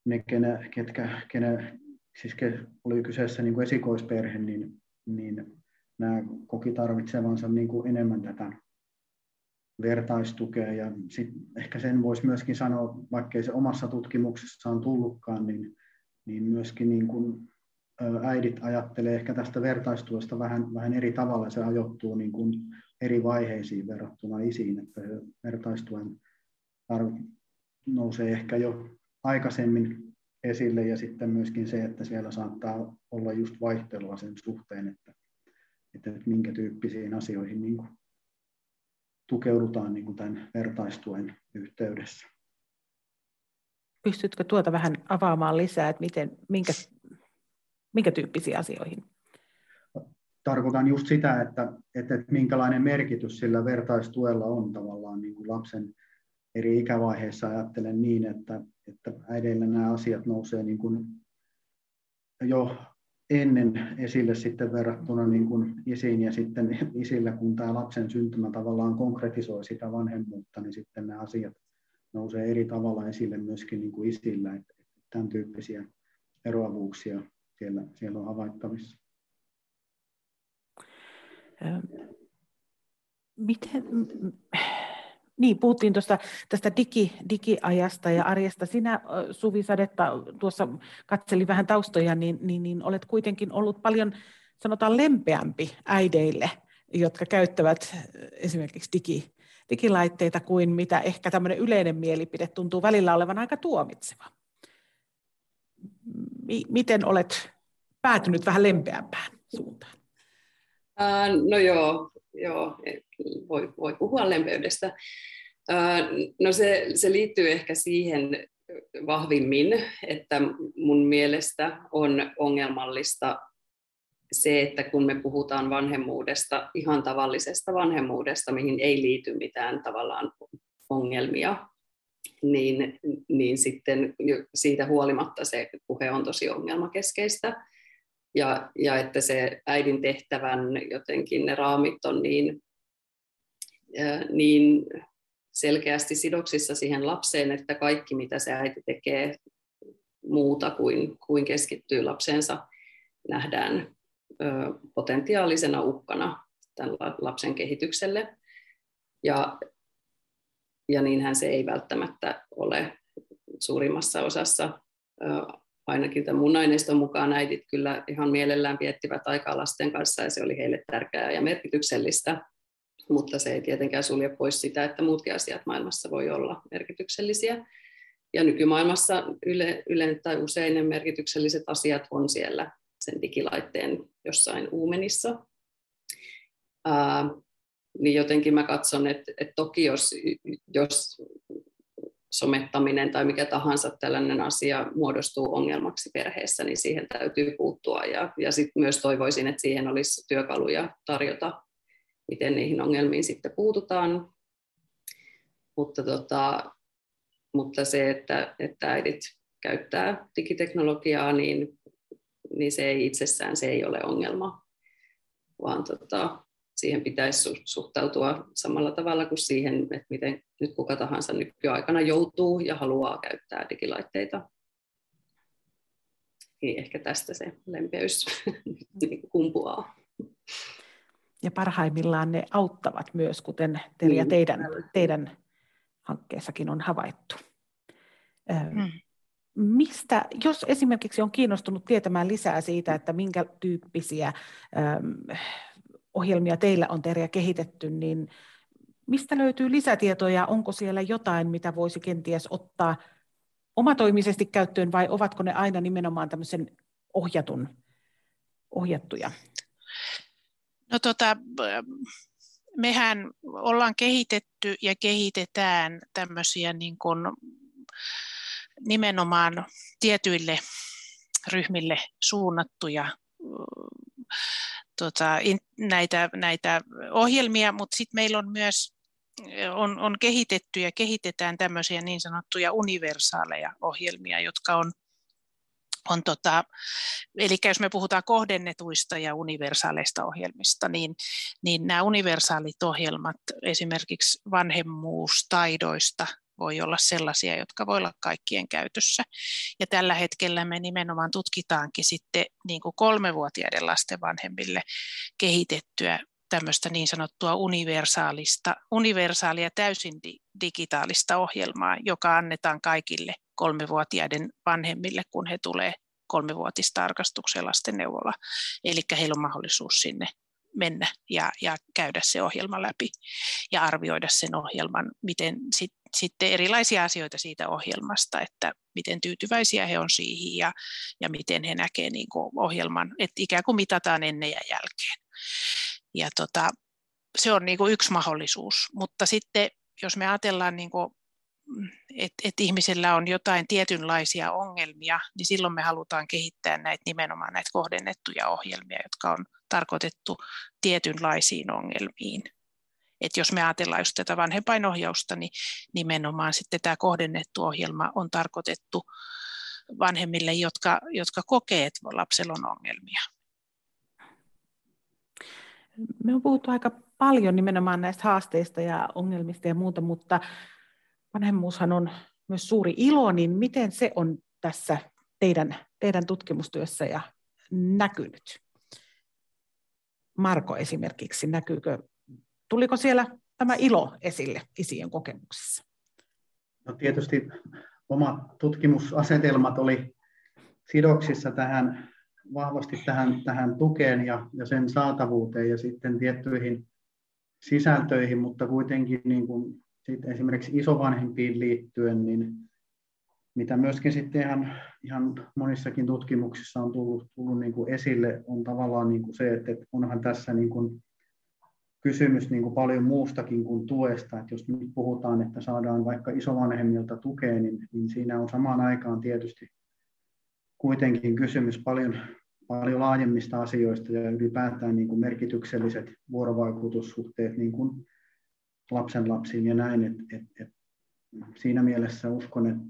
ne, kene, ketkä, kene, siis ke, oli kyseessä niin kuin esikoisperhe, niin, niin nämä koki tarvitsevansa niin kuin enemmän tätä vertaistukea. Ja sit ehkä sen voisi myöskin sanoa, vaikkei se omassa tutkimuksessaan tullutkaan, niin, niin myöskin niin kuin äidit ajattelee ehkä tästä vertaistuesta vähän, vähän eri tavalla. Se ajoittuu niin kuin eri vaiheisiin verrattuna isiin, että vertaistuen tarv nousee ehkä jo aikaisemmin esille ja sitten myöskin se, että siellä saattaa olla just vaihtelua sen suhteen, että, että minkä tyyppisiin asioihin niin kuin tukeudutaan niin kuin tämän vertaistuen yhteydessä. Pystytkö tuota vähän avaamaan lisää, että miten, minkä, minkä tyyppisiin asioihin? Tarkoitan just sitä, että, että, että minkälainen merkitys sillä vertaistuella on tavallaan niin kuin lapsen eri ikävaiheissa ajattelen niin, että, että äideillä nämä asiat nousee niin kuin jo ennen esille sitten verrattuna niin kuin isiin ja sitten isillä, kun tämä lapsen syntymä tavallaan konkretisoi sitä vanhemmuutta, niin sitten nämä asiat nousee eri tavalla esille myöskin niin kuin isillä, että tämän tyyppisiä eroavuuksia siellä, siellä on havaittavissa. Miten, niin, puhuttiin tuosta, tästä digi, digiajasta ja arjesta. Sinä, Suvi Sadetta, tuossa katseli vähän taustoja, niin, niin, niin olet kuitenkin ollut paljon, sanotaan, lempeämpi äideille, jotka käyttävät esimerkiksi digi, digilaitteita kuin mitä ehkä tämmöinen yleinen mielipide tuntuu välillä olevan aika tuomitseva. Miten olet päätynyt vähän lempeämpään suuntaan? No joo, joo voi, voi puhua lempeydestä. No se, se liittyy ehkä siihen vahvimmin, että mun mielestä on ongelmallista se, että kun me puhutaan vanhemmuudesta, ihan tavallisesta vanhemmuudesta, mihin ei liity mitään tavallaan ongelmia, niin, niin sitten siitä huolimatta se puhe on tosi ongelmakeskeistä. Ja, ja että se äidin tehtävän jotenkin ne raamit on niin, niin selkeästi sidoksissa siihen lapseen, että kaikki mitä se äiti tekee muuta kuin, kuin keskittyy lapsensa, nähdään potentiaalisena uhkana tämän lapsen kehitykselle. Ja, ja niinhän se ei välttämättä ole suurimmassa osassa. Ainakin tämän mun aineiston mukaan äidit kyllä ihan mielellään viettivät aikaa lasten kanssa ja se oli heille tärkeää ja merkityksellistä mutta se ei tietenkään sulje pois sitä, että muutkin asiat maailmassa voi olla merkityksellisiä. Ja nykymaailmassa yle, yle tai usein ne merkitykselliset asiat on siellä sen digilaitteen jossain uumenissa. Ää, niin jotenkin mä katson, että, että toki jos, jos somettaminen tai mikä tahansa tällainen asia muodostuu ongelmaksi perheessä, niin siihen täytyy puuttua. Ja, ja sitten myös toivoisin, että siihen olisi työkaluja tarjota miten niihin ongelmiin sitten puututaan. Mutta, tota, mutta se, että, että äidit käyttää digiteknologiaa, niin, niin se ei itsessään se ei ole ongelma, vaan tota, siihen pitäisi suhtautua samalla tavalla kuin siihen, että miten nyt kuka tahansa nykyaikana joutuu ja haluaa käyttää digilaitteita. Niin ehkä tästä se lempeys niin kumpuaa ja parhaimmillaan ne auttavat myös, kuten Terja, niin. teidän, teidän hankkeessakin on havaittu. Mm. Mistä, jos esimerkiksi on kiinnostunut tietämään lisää siitä, että minkä tyyppisiä ohjelmia teillä on Terja kehitetty, niin mistä löytyy lisätietoja? Onko siellä jotain, mitä voisi kenties ottaa omatoimisesti käyttöön vai ovatko ne aina nimenomaan tämmöisen ohjatun, ohjattuja? No tota, mehän ollaan kehitetty ja kehitetään tämmöisiä niin kuin nimenomaan tietyille ryhmille suunnattuja tota, näitä, näitä ohjelmia, mutta sitten meillä on myös on, on kehitetty ja kehitetään tämmöisiä niin sanottuja universaaleja ohjelmia, jotka on on tota, eli jos me puhutaan kohdennetuista ja universaaleista ohjelmista, niin, niin nämä universaalit ohjelmat esimerkiksi vanhemmuustaidoista voi olla sellaisia, jotka voi olla kaikkien käytössä. Ja tällä hetkellä me nimenomaan tutkitaankin sitten niin kuin kolmevuotiaiden lasten vanhemmille kehitettyä tämmöistä niin sanottua universaalista, universaalia täysin digitaalista ohjelmaa, joka annetaan kaikille kolmevuotiaiden vanhemmille, kun he tulee kolmivuotistarkastukseen lastenneuvola. Eli heillä on mahdollisuus sinne mennä ja, ja käydä se ohjelma läpi ja arvioida sen ohjelman, miten sit, sitten erilaisia asioita siitä ohjelmasta, että miten tyytyväisiä he on siihen ja, ja miten he näkevät niin ohjelman, että ikään kuin mitataan ennen ja jälkeen. Ja tota, se on niin kuin yksi mahdollisuus, mutta sitten jos me ajatellaan niin kuin että et ihmisellä on jotain tietynlaisia ongelmia, niin silloin me halutaan kehittää näitä nimenomaan näitä kohdennettuja ohjelmia, jotka on tarkoitettu tietynlaisiin ongelmiin. Et jos me ajatellaan just tätä vanhempainohjausta, niin nimenomaan sitten tämä kohdennettu ohjelma on tarkoitettu vanhemmille, jotka, jotka kokee, että lapsella on ongelmia. Me on puhuttu aika paljon nimenomaan näistä haasteista ja ongelmista ja muuta, mutta vanhemmuushan on myös suuri ilo, niin miten se on tässä teidän, teidän tutkimustyössä ja näkynyt? Marko esimerkiksi, näkyykö, tuliko siellä tämä ilo esille isien kokemuksissa? No tietysti omat tutkimusasetelmat oli sidoksissa tähän vahvasti tähän, tähän tukeen ja, ja sen saatavuuteen ja sitten tiettyihin sisältöihin, mutta kuitenkin niin kuin sitten esimerkiksi isovanhempiin liittyen, niin mitä myöskin sitten ihan, ihan monissakin tutkimuksissa on tullut, tullut niin kuin esille, on tavallaan niin kuin se, että onhan tässä niin kuin kysymys niin kuin paljon muustakin kuin tuesta. Että jos nyt puhutaan, että saadaan vaikka isovanhemmilta tukea, niin, niin siinä on samaan aikaan tietysti kuitenkin kysymys paljon, paljon laajemmista asioista ja ylipäätään niin kuin merkitykselliset vuorovaikutussuhteet niin kuin lapsen lapsiin ja näin. Et, et, et siinä mielessä uskon, että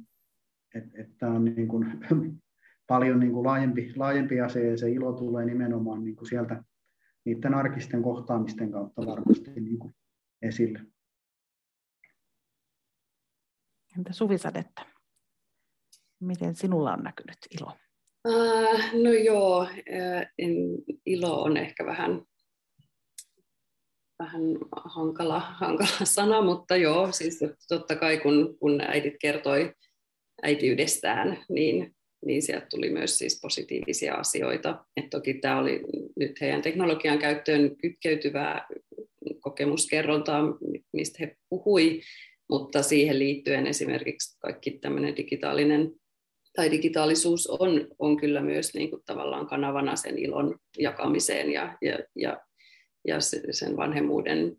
et, et tämä on niin kuin paljon niin kuin laajempi, laajempi asia ja se ilo tulee nimenomaan niin kuin sieltä niiden arkisten kohtaamisten kautta varmasti niin kuin esille. Entä Suvisadetta? Miten sinulla on näkynyt ilo? Uh, no joo, en, ilo on ehkä vähän, vähän hankala, hankala sana, mutta joo, siis totta kai kun, kun äidit kertoi äitiydestään, niin, niin sieltä tuli myös siis positiivisia asioita. Et toki tämä oli nyt heidän teknologian käyttöön kytkeytyvää kokemuskerrontaa, mistä he puhui, mutta siihen liittyen esimerkiksi kaikki tämmöinen digitaalinen tai digitaalisuus on, on kyllä myös niin kuin tavallaan kanavana sen ilon jakamiseen ja, ja, ja, ja sen vanhemmuuden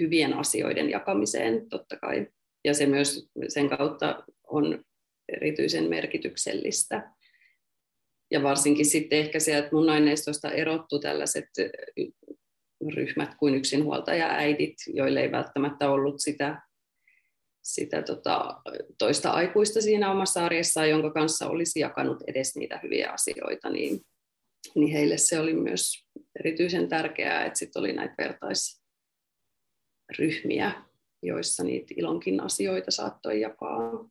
hyvien asioiden jakamiseen totta kai. Ja se myös sen kautta on erityisen merkityksellistä. Ja varsinkin sitten ehkä sieltä mun aineistosta erottu tällaiset ryhmät kuin yksinhuoltaja äidit, joille ei välttämättä ollut sitä sitä tota, toista aikuista siinä omassa arjessaan, jonka kanssa olisi jakanut edes niitä hyviä asioita, niin, niin heille se oli myös erityisen tärkeää, että sitten oli näitä vertaisryhmiä, joissa niitä ilonkin asioita saattoi jakaa.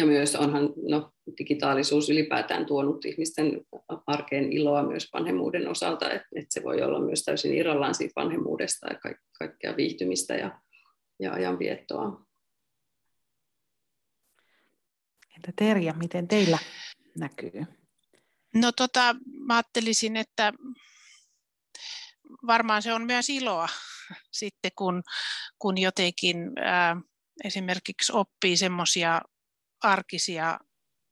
Ja myös onhan no, digitaalisuus ylipäätään tuonut ihmisten arkeen iloa myös vanhemmuuden osalta, että, että se voi olla myös täysin irrallaan siitä vanhemmuudesta ja kaikkea viihtymistä ja ja ajanviettoa. Entä Terja, miten teillä näkyy? No tota, mä ajattelisin, että varmaan se on myös iloa sitten, kun, kun jotenkin ää, esimerkiksi oppii semmoisia arkisia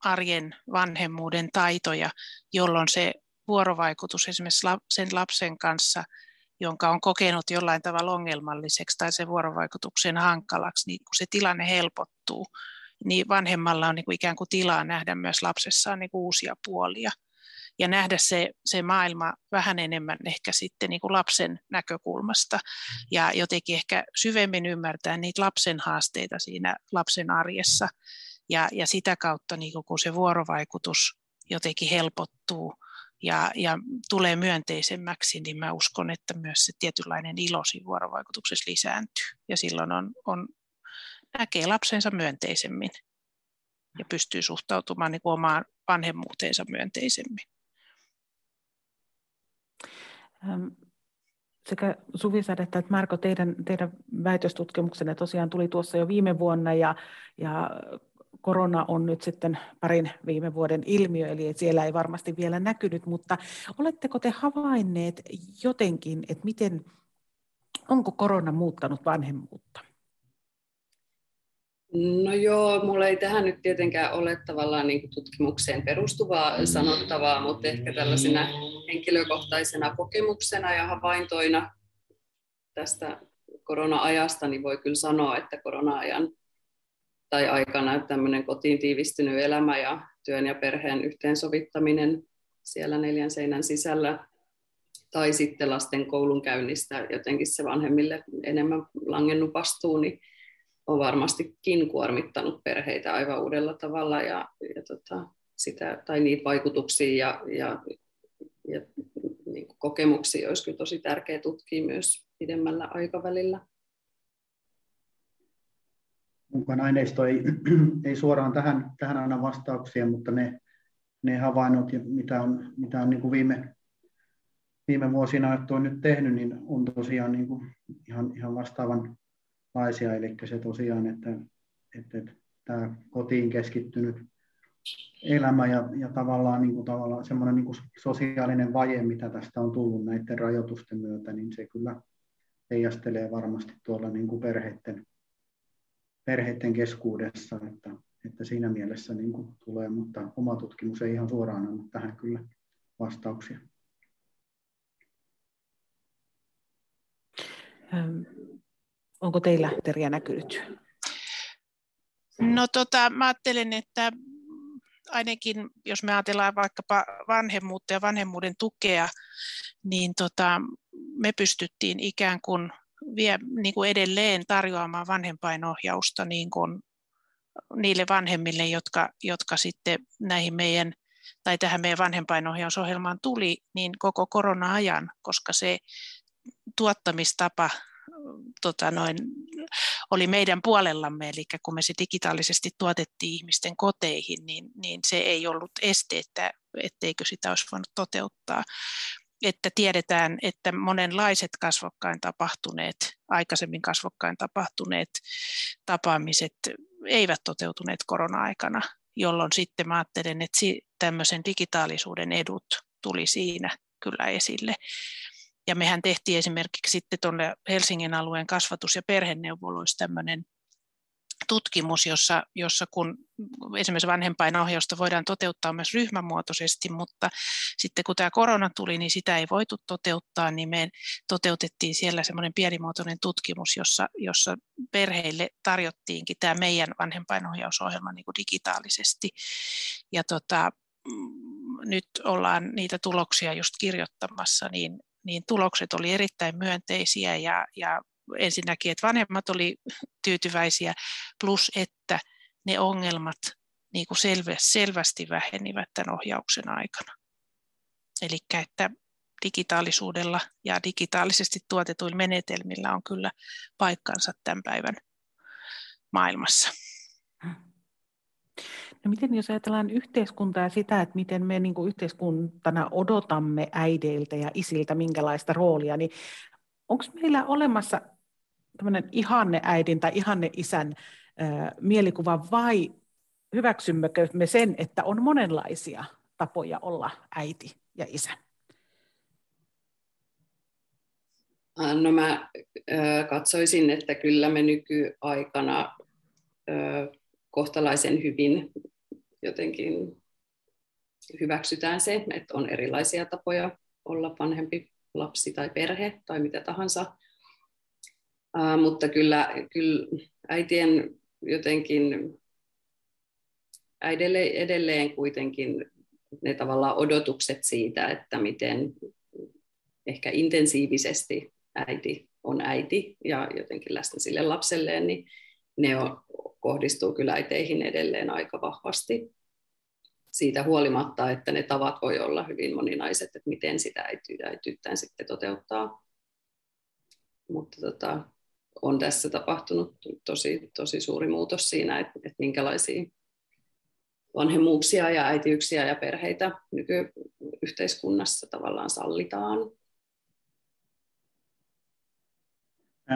arjen vanhemmuuden taitoja, jolloin se vuorovaikutus esimerkiksi sen lapsen kanssa – jonka on kokenut jollain tavalla ongelmalliseksi tai sen vuorovaikutuksen hankalaksi, niin kun se tilanne helpottuu, niin vanhemmalla on niin kuin ikään kuin tilaa nähdä myös lapsessaan niin kuin uusia puolia ja nähdä se, se maailma vähän enemmän ehkä sitten niin kuin lapsen näkökulmasta ja jotenkin ehkä syvemmin ymmärtää niitä lapsen haasteita siinä lapsen arjessa ja, ja sitä kautta niin kuin kun se vuorovaikutus jotenkin helpottuu, ja, ja tulee myönteisemmäksi, niin mä uskon, että myös se tietynlainen ilo siinä vuorovaikutuksessa lisääntyy. Ja silloin on, on, näkee lapsensa myönteisemmin ja pystyy suhtautumaan niin kuin omaan vanhemmuuteensa myönteisemmin. Sekä Suvi että Marko, teidän, teidän väitöstutkimuksenne tosiaan tuli tuossa jo viime vuonna ja, ja korona on nyt sitten parin viime vuoden ilmiö, eli siellä ei varmasti vielä näkynyt, mutta oletteko te havainneet jotenkin, että miten, onko korona muuttanut vanhemmuutta? No joo, mulla ei tähän nyt tietenkään ole tavallaan niin tutkimukseen perustuvaa sanottavaa, mutta ehkä tällaisena henkilökohtaisena kokemuksena ja havaintoina tästä korona-ajasta, niin voi kyllä sanoa, että korona-ajan tai aikana tämmöinen kotiin tiivistynyt elämä ja työn ja perheen yhteensovittaminen siellä neljän seinän sisällä. Tai sitten lasten koulunkäynnistä jotenkin se vanhemmille enemmän langennut vastuu, niin on varmastikin kuormittanut perheitä aivan uudella tavalla ja, ja tota, sitä, tai niitä vaikutuksia ja, ja, ja niin kokemuksia olisi kyllä tosi tärkeää tutkia myös pidemmällä aikavälillä mukaan aineisto ei, ei suoraan tähän, tähän anna vastauksia, mutta ne, ne havainnot, mitä on, mitä on niin kuin viime, viime vuosina että on nyt tehnyt, niin on tosiaan niin kuin ihan, ihan vastaavanlaisia. Eli se tosiaan, että, että, että tämä kotiin keskittynyt elämä ja, ja tavallaan, niin kuin, tavallaan semmoinen niin kuin sosiaalinen vaje, mitä tästä on tullut näiden rajoitusten myötä, niin se kyllä heijastelee varmasti tuolla niin kuin perheiden perheiden keskuudessa, että, että siinä mielessä niin kuin tulee, mutta oma tutkimus ei ihan suoraan anna tähän kyllä vastauksia. Onko teillä Terja näkynyt? No tota, mä ajattelen, että ainakin jos me ajatellaan vaikkapa vanhemmuutta ja vanhemmuuden tukea, niin tota, me pystyttiin ikään kuin, vie, niin kuin edelleen tarjoamaan vanhempainohjausta niin kuin niille vanhemmille, jotka, jotka sitten näihin meidän tai tähän meidän vanhempainohjausohjelmaan tuli, niin koko korona-ajan, koska se tuottamistapa tota noin, oli meidän puolellamme, eli kun me se digitaalisesti tuotettiin ihmisten koteihin, niin, niin se ei ollut este, että etteikö sitä olisi voinut toteuttaa. Että tiedetään, että monenlaiset kasvokkain tapahtuneet, aikaisemmin kasvokkain tapahtuneet tapaamiset eivät toteutuneet korona-aikana, jolloin sitten mä ajattelen, että tämmöisen digitaalisuuden edut tuli siinä kyllä esille. Ja mehän tehtiin esimerkiksi sitten tuonne Helsingin alueen kasvatus- ja perheneuvoloissa tämmöinen tutkimus, jossa, jossa kun esimerkiksi vanhempainohjausta voidaan toteuttaa myös ryhmämuotoisesti, mutta sitten kun tämä korona tuli, niin sitä ei voitu toteuttaa, niin me toteutettiin siellä semmoinen pienimuotoinen tutkimus, jossa, jossa perheille tarjottiinkin tämä meidän vanhempainohjausohjelma niin kuin digitaalisesti. Ja tota, mm, nyt ollaan niitä tuloksia just kirjoittamassa, niin, niin tulokset oli erittäin myönteisiä ja, ja ensinnäkin, että vanhemmat oli tyytyväisiä, plus että ne ongelmat niin kuin selve, selvästi vähenivät tämän ohjauksen aikana. Eli että digitaalisuudella ja digitaalisesti tuotetuilla menetelmillä on kyllä paikkansa tämän päivän maailmassa. No miten jos ajatellaan yhteiskuntaa ja sitä, että miten me niin kuin yhteiskuntana odotamme äideiltä ja isiltä minkälaista roolia, niin onko meillä olemassa ihanne äidin tai ihanne isän mielikuva vai hyväksymmekö me sen, että on monenlaisia tapoja olla äiti ja isä? No mä katsoisin, että kyllä me nykyaikana kohtalaisen hyvin jotenkin hyväksytään se, että on erilaisia tapoja olla vanhempi lapsi tai perhe tai mitä tahansa. Uh, mutta kyllä, kyllä äitien jotenkin, äidelle edelleen kuitenkin ne tavallaan odotukset siitä, että miten ehkä intensiivisesti äiti on äiti ja jotenkin läsnä sille lapselleen, niin ne on, kohdistuu kyllä äiteihin edelleen aika vahvasti. Siitä huolimatta, että ne tavat voi olla hyvin moninaiset, että miten sitä äityyttään sitten toteuttaa. Mutta tota, on tässä tapahtunut tosi, tosi suuri muutos siinä, että, että minkälaisia vanhemmuuksia ja äitiyksiä ja perheitä nykyyhteiskunnassa tavallaan sallitaan.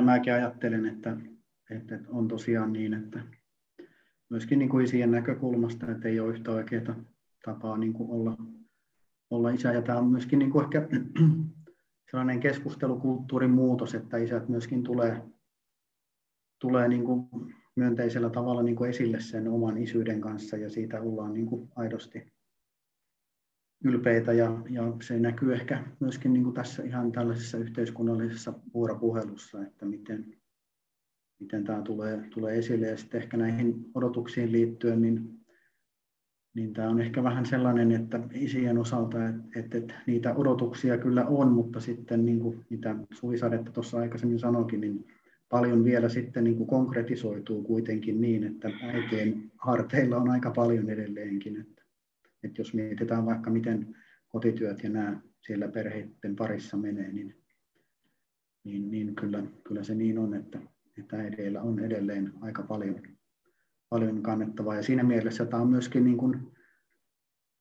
Mäkin ajattelen, että, että on tosiaan niin, että myöskin niin kuin isien näkökulmasta, että ei ole yhtä oikeaa tapaa niin kuin olla, olla isä. Ja tämä on myöskin niin kuin ehkä sellainen keskustelukulttuurin muutos, että isät myöskin tulee tulee niin kuin myönteisellä tavalla niin kuin esille sen oman isyyden kanssa ja siitä ollaan niin kuin aidosti ylpeitä ja, ja se näkyy ehkä myöskin niin kuin tässä ihan tällaisessa yhteiskunnallisessa vuoropuhelussa, että miten, miten tämä tulee, tulee esille. Ja sitten ehkä näihin odotuksiin liittyen, niin, niin tämä on ehkä vähän sellainen, että isien osalta, että, että, että niitä odotuksia kyllä on, mutta sitten niin kuin mitä Suvisadetta tuossa aikaisemmin sanoikin, niin paljon vielä sitten niin kuin konkretisoituu kuitenkin niin, että äitien harteilla on aika paljon edelleenkin. Että, että jos mietitään vaikka miten kotityöt ja nämä siellä perheiden parissa menee, niin, niin, niin kyllä, kyllä se niin on, että, että äideillä on edelleen aika paljon, paljon kannettavaa. Ja siinä mielessä tämä on myöskin niin kuin,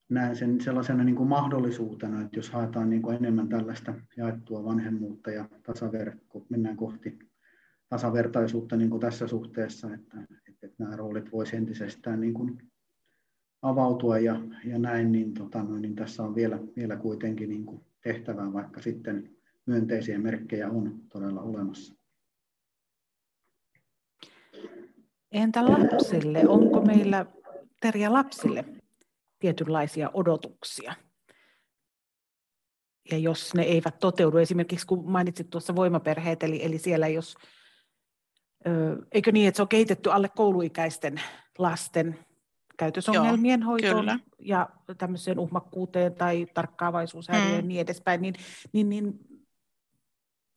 näen sen sellaisena niin kuin mahdollisuutena, että jos haetaan niin kuin enemmän tällaista jaettua vanhemmuutta ja tasaverkko, mennään kohti tasavertaisuutta niin kuin tässä suhteessa, että, että, nämä roolit voisi entisestään niin kuin avautua ja, ja näin, niin, tota, niin tässä on vielä, vielä kuitenkin niin kuin tehtävää, vaikka sitten myönteisiä merkkejä on todella olemassa. Entä lapsille? Onko meillä Terja lapsille tietynlaisia odotuksia? Ja jos ne eivät toteudu, esimerkiksi kun mainitsit tuossa voimaperheet, eli, eli siellä jos eikö niin, että se on kehitetty alle kouluikäisten lasten käytösongelmien hoitoon ja tämmöiseen uhmakkuuteen tai tarkkaavaisuushäiriöön mm. niin edespäin, niin, niin, niin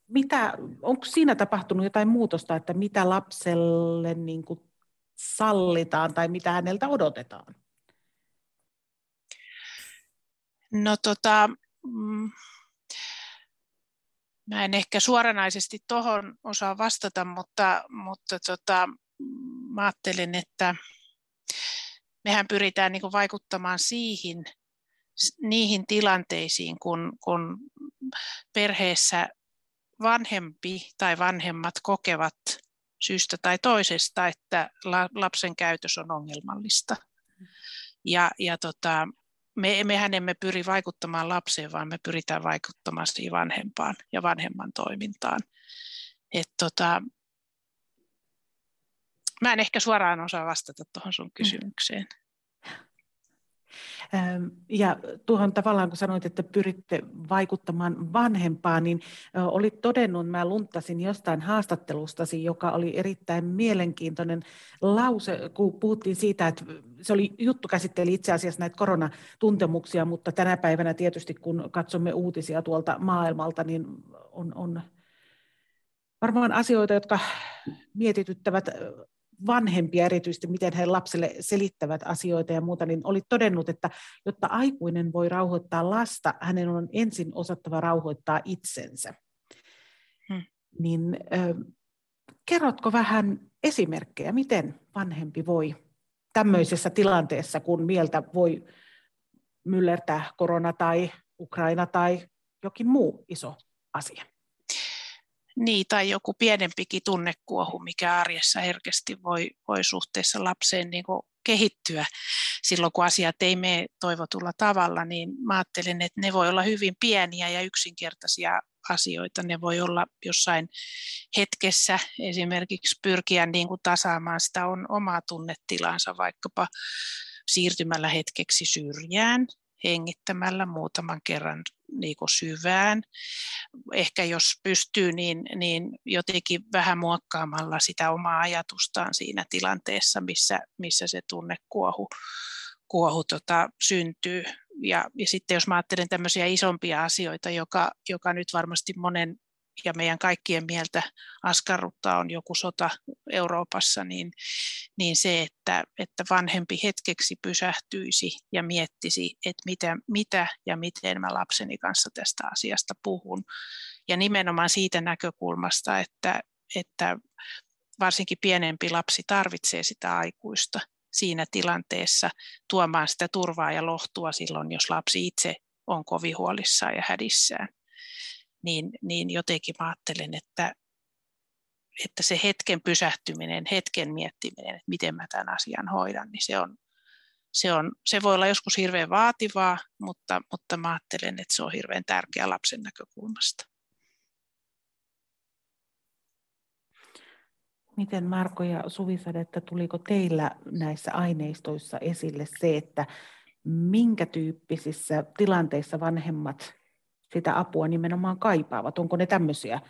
mitä, onko siinä tapahtunut jotain muutosta, että mitä lapselle niin kuin sallitaan tai mitä häneltä odotetaan? No tota, mm, mä en ehkä suoranaisesti tuohon osaa vastata, mutta, mutta tota, mä ajattelen, että mehän pyritään niin vaikuttamaan siihen, niihin tilanteisiin, kun, kun perheessä vanhempi tai vanhemmat kokevat syystä tai toisesta, että lapsen käytös on ongelmallista. Ja, ja tota, me, mehän emme pyri vaikuttamaan lapseen, vaan me pyritään vaikuttamaan siihen vanhempaan ja vanhemman toimintaan. Et tota, mä en ehkä suoraan osaa vastata tuohon sun mm. Ja tuohon tavallaan, kun sanoit, että pyritte vaikuttamaan vanhempaan, niin olit todennut, mä lunttasin jostain haastattelustasi, joka oli erittäin mielenkiintoinen lause, kun puhuttiin siitä, että se oli juttu käsitteli itse asiassa näitä koronatuntemuksia, mutta tänä päivänä tietysti, kun katsomme uutisia tuolta maailmalta, niin on, on varmaan asioita, jotka mietityttävät vanhempia erityisesti, miten he lapselle selittävät asioita ja muuta, niin oli todennut, että jotta aikuinen voi rauhoittaa lasta, hänen on ensin osattava rauhoittaa itsensä. Hmm. Niin äh, kerrotko vähän esimerkkejä, miten vanhempi voi tämmöisessä tilanteessa, kun mieltä voi myllertää korona tai Ukraina tai jokin muu iso asia? Niin, tai joku pienempikin tunnekuohu, mikä arjessa herkästi voi, voi suhteessa lapseen niin kuin kehittyä silloin, kun asiat ei mene toivotulla tavalla, niin mä ajattelen, että ne voi olla hyvin pieniä ja yksinkertaisia asioita. Ne voi olla jossain hetkessä esimerkiksi pyrkiä niin kuin tasaamaan sitä on omaa tunnetilansa vaikkapa siirtymällä hetkeksi syrjään hengittämällä muutaman kerran niin kuin syvään. Ehkä jos pystyy, niin, niin jotenkin vähän muokkaamalla sitä omaa ajatustaan siinä tilanteessa, missä, missä se tunnekuohu kuohu tota, syntyy. Ja, ja sitten jos mä ajattelen tämmöisiä isompia asioita, joka, joka nyt varmasti monen ja meidän kaikkien mieltä askarruttaa on joku sota Euroopassa, niin, niin se, että, että vanhempi hetkeksi pysähtyisi ja miettisi, että mitä, mitä ja miten mä lapseni kanssa tästä asiasta puhun. Ja nimenomaan siitä näkökulmasta, että, että varsinkin pienempi lapsi tarvitsee sitä aikuista siinä tilanteessa tuomaan sitä turvaa ja lohtua silloin, jos lapsi itse on kovin huolissaan ja hädissään niin, niin jotenkin mä ajattelen, että, että se hetken pysähtyminen, hetken miettiminen, että miten mä tämän asian hoidan, niin se, on, se, on, se voi olla joskus hirveän vaativaa, mutta, mutta mä ajattelen, että se on hirveän tärkeä lapsen näkökulmasta. Miten Marko ja Suvisade, että tuliko teillä näissä aineistoissa esille se, että minkä tyyppisissä tilanteissa vanhemmat sitä apua nimenomaan kaipaavat? Onko ne tämmöisiä,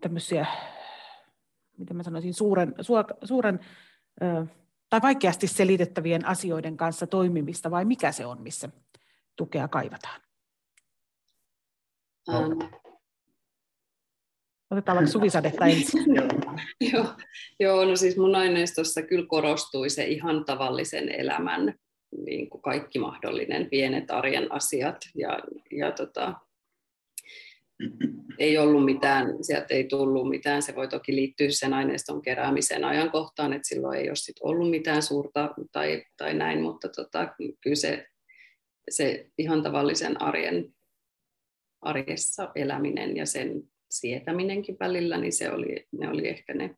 tämmöisiä miten mä sanoisin, suuren, suuren tai vaikeasti selitettävien asioiden kanssa toimimista, vai mikä se on, missä tukea kaivataan? Um. Otetaan vaikka suvisadetta ensin. joo, joo, no siis mun aineistossa kyllä korostui se ihan tavallisen elämän niin kuin kaikki mahdollinen pienet arjen asiat. Ja, ja tota, ei ollut mitään, sieltä ei tullut mitään, se voi toki liittyä sen aineiston keräämisen ajankohtaan, että silloin ei ole sit ollut mitään suurta tai, tai näin, mutta tota, kyllä se, se ihan tavallisen arjen, arjessa eläminen ja sen sietäminenkin välillä, niin se oli, ne oli ehkä ne,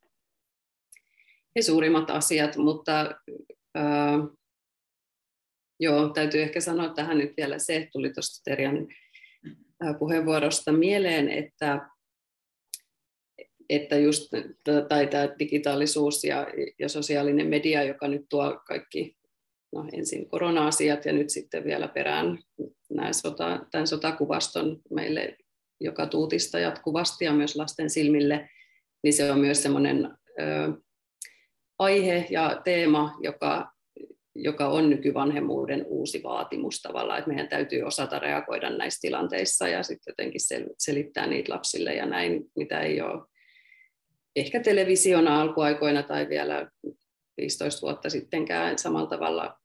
ne suurimmat asiat, mutta ää, Joo, täytyy ehkä sanoa tähän nyt vielä se, tuli tuosta Terjan puheenvuorosta mieleen, että, että just tai tämä digitaalisuus ja, ja sosiaalinen media, joka nyt tuo kaikki no, ensin korona-asiat ja nyt sitten vielä perään sota, tämän sotakuvaston meille joka tuutista jatkuvasti ja myös lasten silmille, niin se on myös semmoinen aihe ja teema, joka, joka on nykyvanhemmuuden uusi vaatimus tavallaan, että meidän täytyy osata reagoida näissä tilanteissa ja sitten jotenkin selittää niitä lapsille ja näin, mitä ei ole ehkä television alkuaikoina tai vielä 15 vuotta sittenkään samalla tavalla,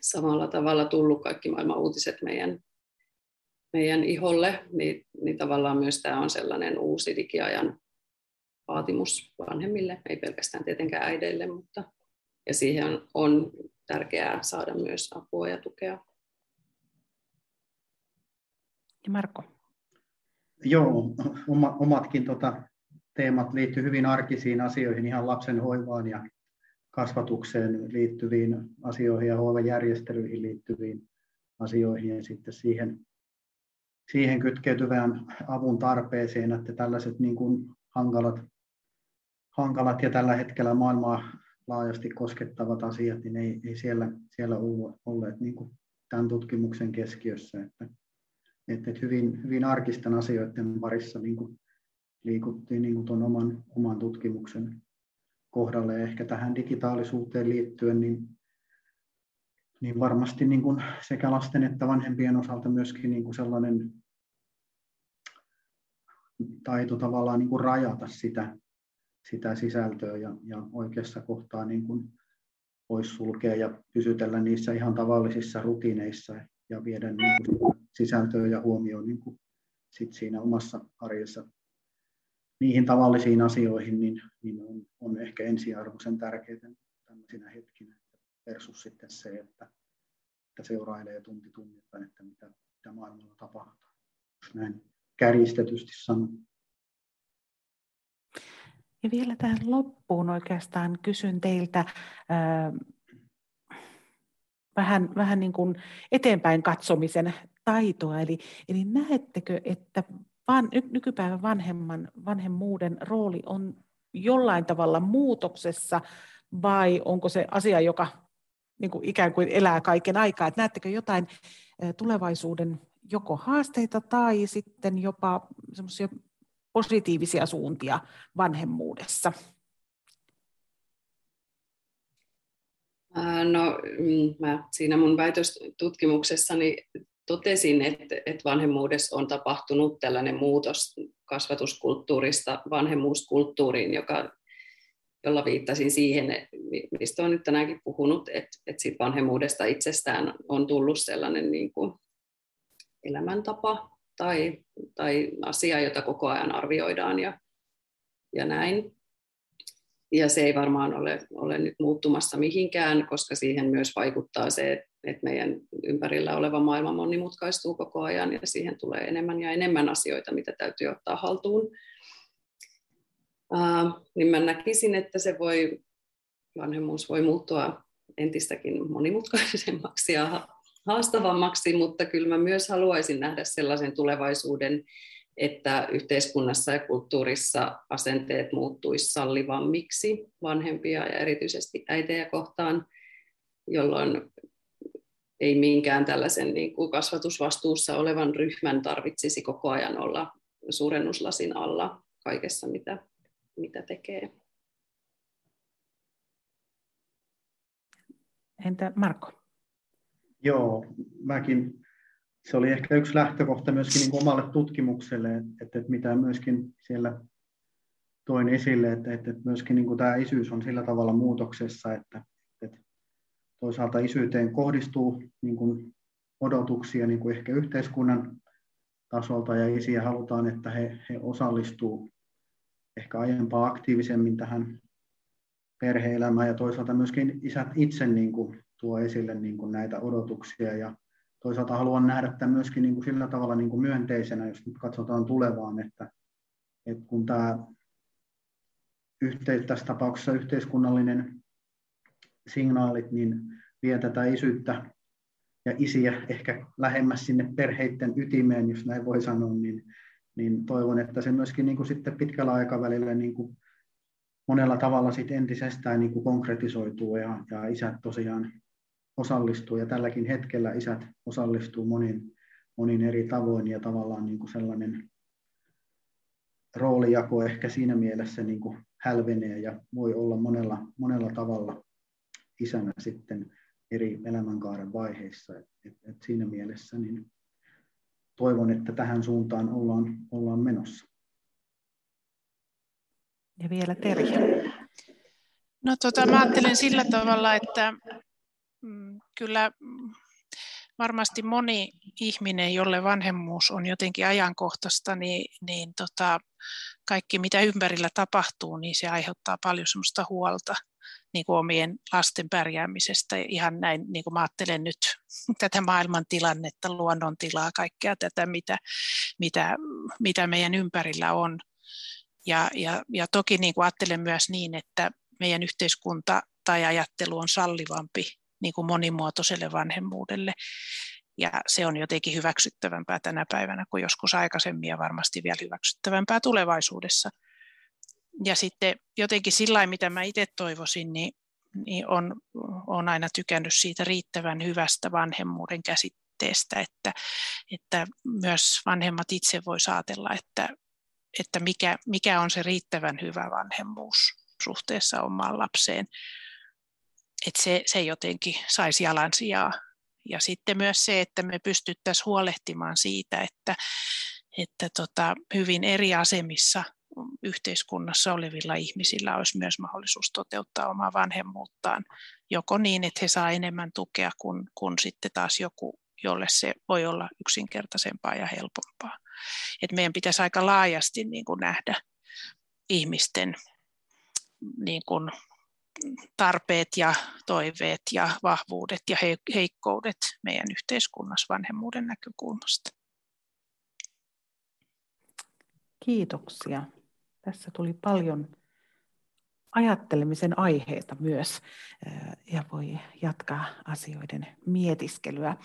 samalla tavalla tullut kaikki maailman uutiset meidän, meidän iholle, niin, niin tavallaan myös tämä on sellainen uusi digiajan vaatimus vanhemmille, ei pelkästään tietenkään äideille, mutta ja siihen on, on tärkeää saada myös apua ja tukea. Ja Marko? Joo, oma, omatkin tota, teemat liittyy hyvin arkisiin asioihin, ihan lapsen hoivaan ja kasvatukseen liittyviin asioihin ja hoivajärjestelyihin liittyviin asioihin ja sitten siihen, siihen kytkeytyvään avun tarpeeseen, että tällaiset niin kuin hankalat, hankalat ja tällä hetkellä maailmaa laajasti koskettavat asiat, niin ei, ei siellä, siellä olleet niin kuin tämän tutkimuksen keskiössä. Että, että hyvin, hyvin arkisten asioiden parissa niin kuin liikuttiin niin kuin tuon oman, oman tutkimuksen kohdalle ja ehkä tähän digitaalisuuteen liittyen, niin, niin varmasti niin kuin sekä lasten että vanhempien osalta myöskin niin kuin sellainen taito tavallaan niin kuin rajata sitä, sitä sisältöä ja, ja oikeassa kohtaa niin kuin poissulkea ja pysytellä niissä ihan tavallisissa rutiineissa ja viedä niin kuin sisältöä ja huomioon niin kuin sit siinä omassa arjessa niihin tavallisiin asioihin, niin, niin on, on ehkä ensiarvoisen tärkeää tämmöisinä hetkinä versus sitten se, että, että seurailee tunti tunnilta, että mitä, mitä maailmalla tapahtuu. Jos näin kärjistetysti sanon. Ja vielä tähän loppuun oikeastaan kysyn teiltä äh, vähän, vähän niin kuin eteenpäin katsomisen taitoa. Eli, eli näettekö, että van, nykypäivän vanhemman, vanhemmuuden rooli on jollain tavalla muutoksessa vai onko se asia, joka niin kuin ikään kuin elää kaiken aikaa? Et näettekö jotain tulevaisuuden joko haasteita tai sitten jopa semmoisia positiivisia suuntia vanhemmuudessa? No, mm, mä siinä mun väitöstutkimuksessani totesin, että, että vanhemmuudessa on tapahtunut tällainen muutos kasvatuskulttuurista vanhemmuuskulttuuriin, joka, jolla viittasin siihen, mistä olen nyt tänäänkin puhunut, että, että siitä vanhemmuudesta itsestään on tullut sellainen niin kuin elämäntapa tai, tai asia, jota koko ajan arvioidaan ja, ja näin. Ja se ei varmaan ole, ole nyt muuttumassa mihinkään, koska siihen myös vaikuttaa se, että meidän ympärillä oleva maailma monimutkaistuu koko ajan ja siihen tulee enemmän ja enemmän asioita, mitä täytyy ottaa haltuun. Uh, niin mä näkisin, että se voi, vanhemmuus voi muuttua entistäkin monimutkaisemmaksi ja haastavammaksi, mutta kyllä mä myös haluaisin nähdä sellaisen tulevaisuuden, että yhteiskunnassa ja kulttuurissa asenteet muuttuisi sallivammiksi vanhempia ja erityisesti äitejä kohtaan, jolloin ei minkään tällaisen niin kuin kasvatusvastuussa olevan ryhmän tarvitsisi koko ajan olla suurennuslasin alla kaikessa, mitä, mitä tekee. Entä Marko? Joo, mäkin, se oli ehkä yksi lähtökohta myöskin niin omalle tutkimukselle, että, että mitä myöskin siellä toin esille, että, että myöskin niin kuin tämä isyys on sillä tavalla muutoksessa, että, että toisaalta isyyteen kohdistuu niin kuin odotuksia niin kuin ehkä yhteiskunnan tasolta ja isiä halutaan, että he, he osallistuu ehkä aiempaa aktiivisemmin tähän perheelämään ja toisaalta myöskin isät itse niin kuin tuo esille niin kuin näitä odotuksia. Ja toisaalta haluan nähdä tämän myöskin niin kuin sillä tavalla niin kuin myönteisenä, jos nyt katsotaan tulevaan, että, että kun tämä yhteis, tässä tapauksessa yhteiskunnallinen signaalit, niin vie tätä isyyttä ja isiä ehkä lähemmäs sinne perheiden ytimeen, jos näin voi sanoa, niin, niin toivon, että se myöskin niin kuin sitten pitkällä aikavälillä niin kuin monella tavalla sit entisestään niin kuin konkretisoituu ja, ja isät tosiaan osallistuu ja tälläkin hetkellä isät osallistuu monin, monin eri tavoin ja tavallaan niin kuin sellainen roolijako ehkä siinä mielessä niin kuin hälvenee ja voi olla monella, monella tavalla isänä sitten eri elämänkaaren vaiheissa. Et, et, et siinä mielessä niin toivon, että tähän suuntaan ollaan, ollaan menossa. Ja vielä Terje. No tota, mä ajattelen sillä tavalla, että kyllä varmasti moni ihminen, jolle vanhemmuus on jotenkin ajankohtaista, niin, niin tota, kaikki mitä ympärillä tapahtuu, niin se aiheuttaa paljon semmoista huolta niin kuin omien lasten pärjäämisestä. Ihan näin, niin kuin mä ajattelen nyt tätä maailman tilannetta, luonnon tilaa, kaikkea tätä, mitä, mitä, mitä meidän ympärillä on. Ja, ja, ja toki niin kuin ajattelen myös niin, että meidän yhteiskunta tai ajattelu on sallivampi niin kuin monimuotoiselle vanhemmuudelle. Ja se on jotenkin hyväksyttävämpää tänä päivänä kuin joskus aikaisemmin ja varmasti vielä hyväksyttävämpää tulevaisuudessa. Ja sitten jotenkin sillä mitä mä itse toivoisin, niin, niin on, on aina tykännyt siitä riittävän hyvästä vanhemmuuden käsitteestä, että, että myös vanhemmat itse voi ajatella, että, että mikä, mikä on se riittävän hyvä vanhemmuus suhteessa omaan lapseen että se, se jotenkin saisi jalansijaa. Ja sitten myös se, että me pystyttäisiin huolehtimaan siitä, että, että tota, hyvin eri asemissa yhteiskunnassa olevilla ihmisillä olisi myös mahdollisuus toteuttaa omaa vanhemmuuttaan, joko niin, että he saa enemmän tukea kuin, kuin sitten taas joku, jolle se voi olla yksinkertaisempaa ja helpompaa. Et meidän pitäisi aika laajasti niin kuin nähdä ihmisten niin kuin tarpeet ja toiveet ja vahvuudet ja heikkoudet meidän yhteiskunnassa vanhemmuuden näkökulmasta. Kiitoksia. Tässä tuli paljon ajattelemisen aiheita myös ja voi jatkaa asioiden mietiskelyä.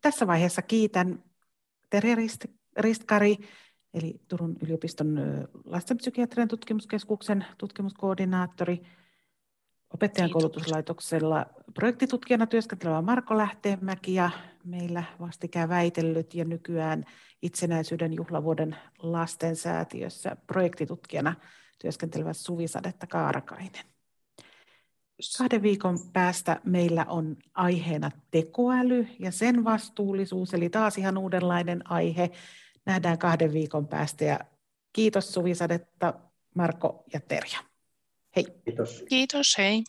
Tässä vaiheessa kiitän Terje Ristkari, eli Turun yliopiston lastenpsykiatrian tutkimuskeskuksen tutkimuskoordinaattori, opettajan koulutuslaitoksella projektitutkijana työskentelevä Marko Lähteenmäki ja meillä vastikään väitellyt ja nykyään itsenäisyyden juhlavuoden lastensäätiössä projektitutkijana työskentelevä Suvisadetta Kaarakainen. Kahden viikon päästä meillä on aiheena tekoäly ja sen vastuullisuus, eli taas ihan uudenlainen aihe. Nähdään kahden viikon päästä ja kiitos Suvisadetta, Marko ja Terja. Hei. Kiitos. Kiitos, hei.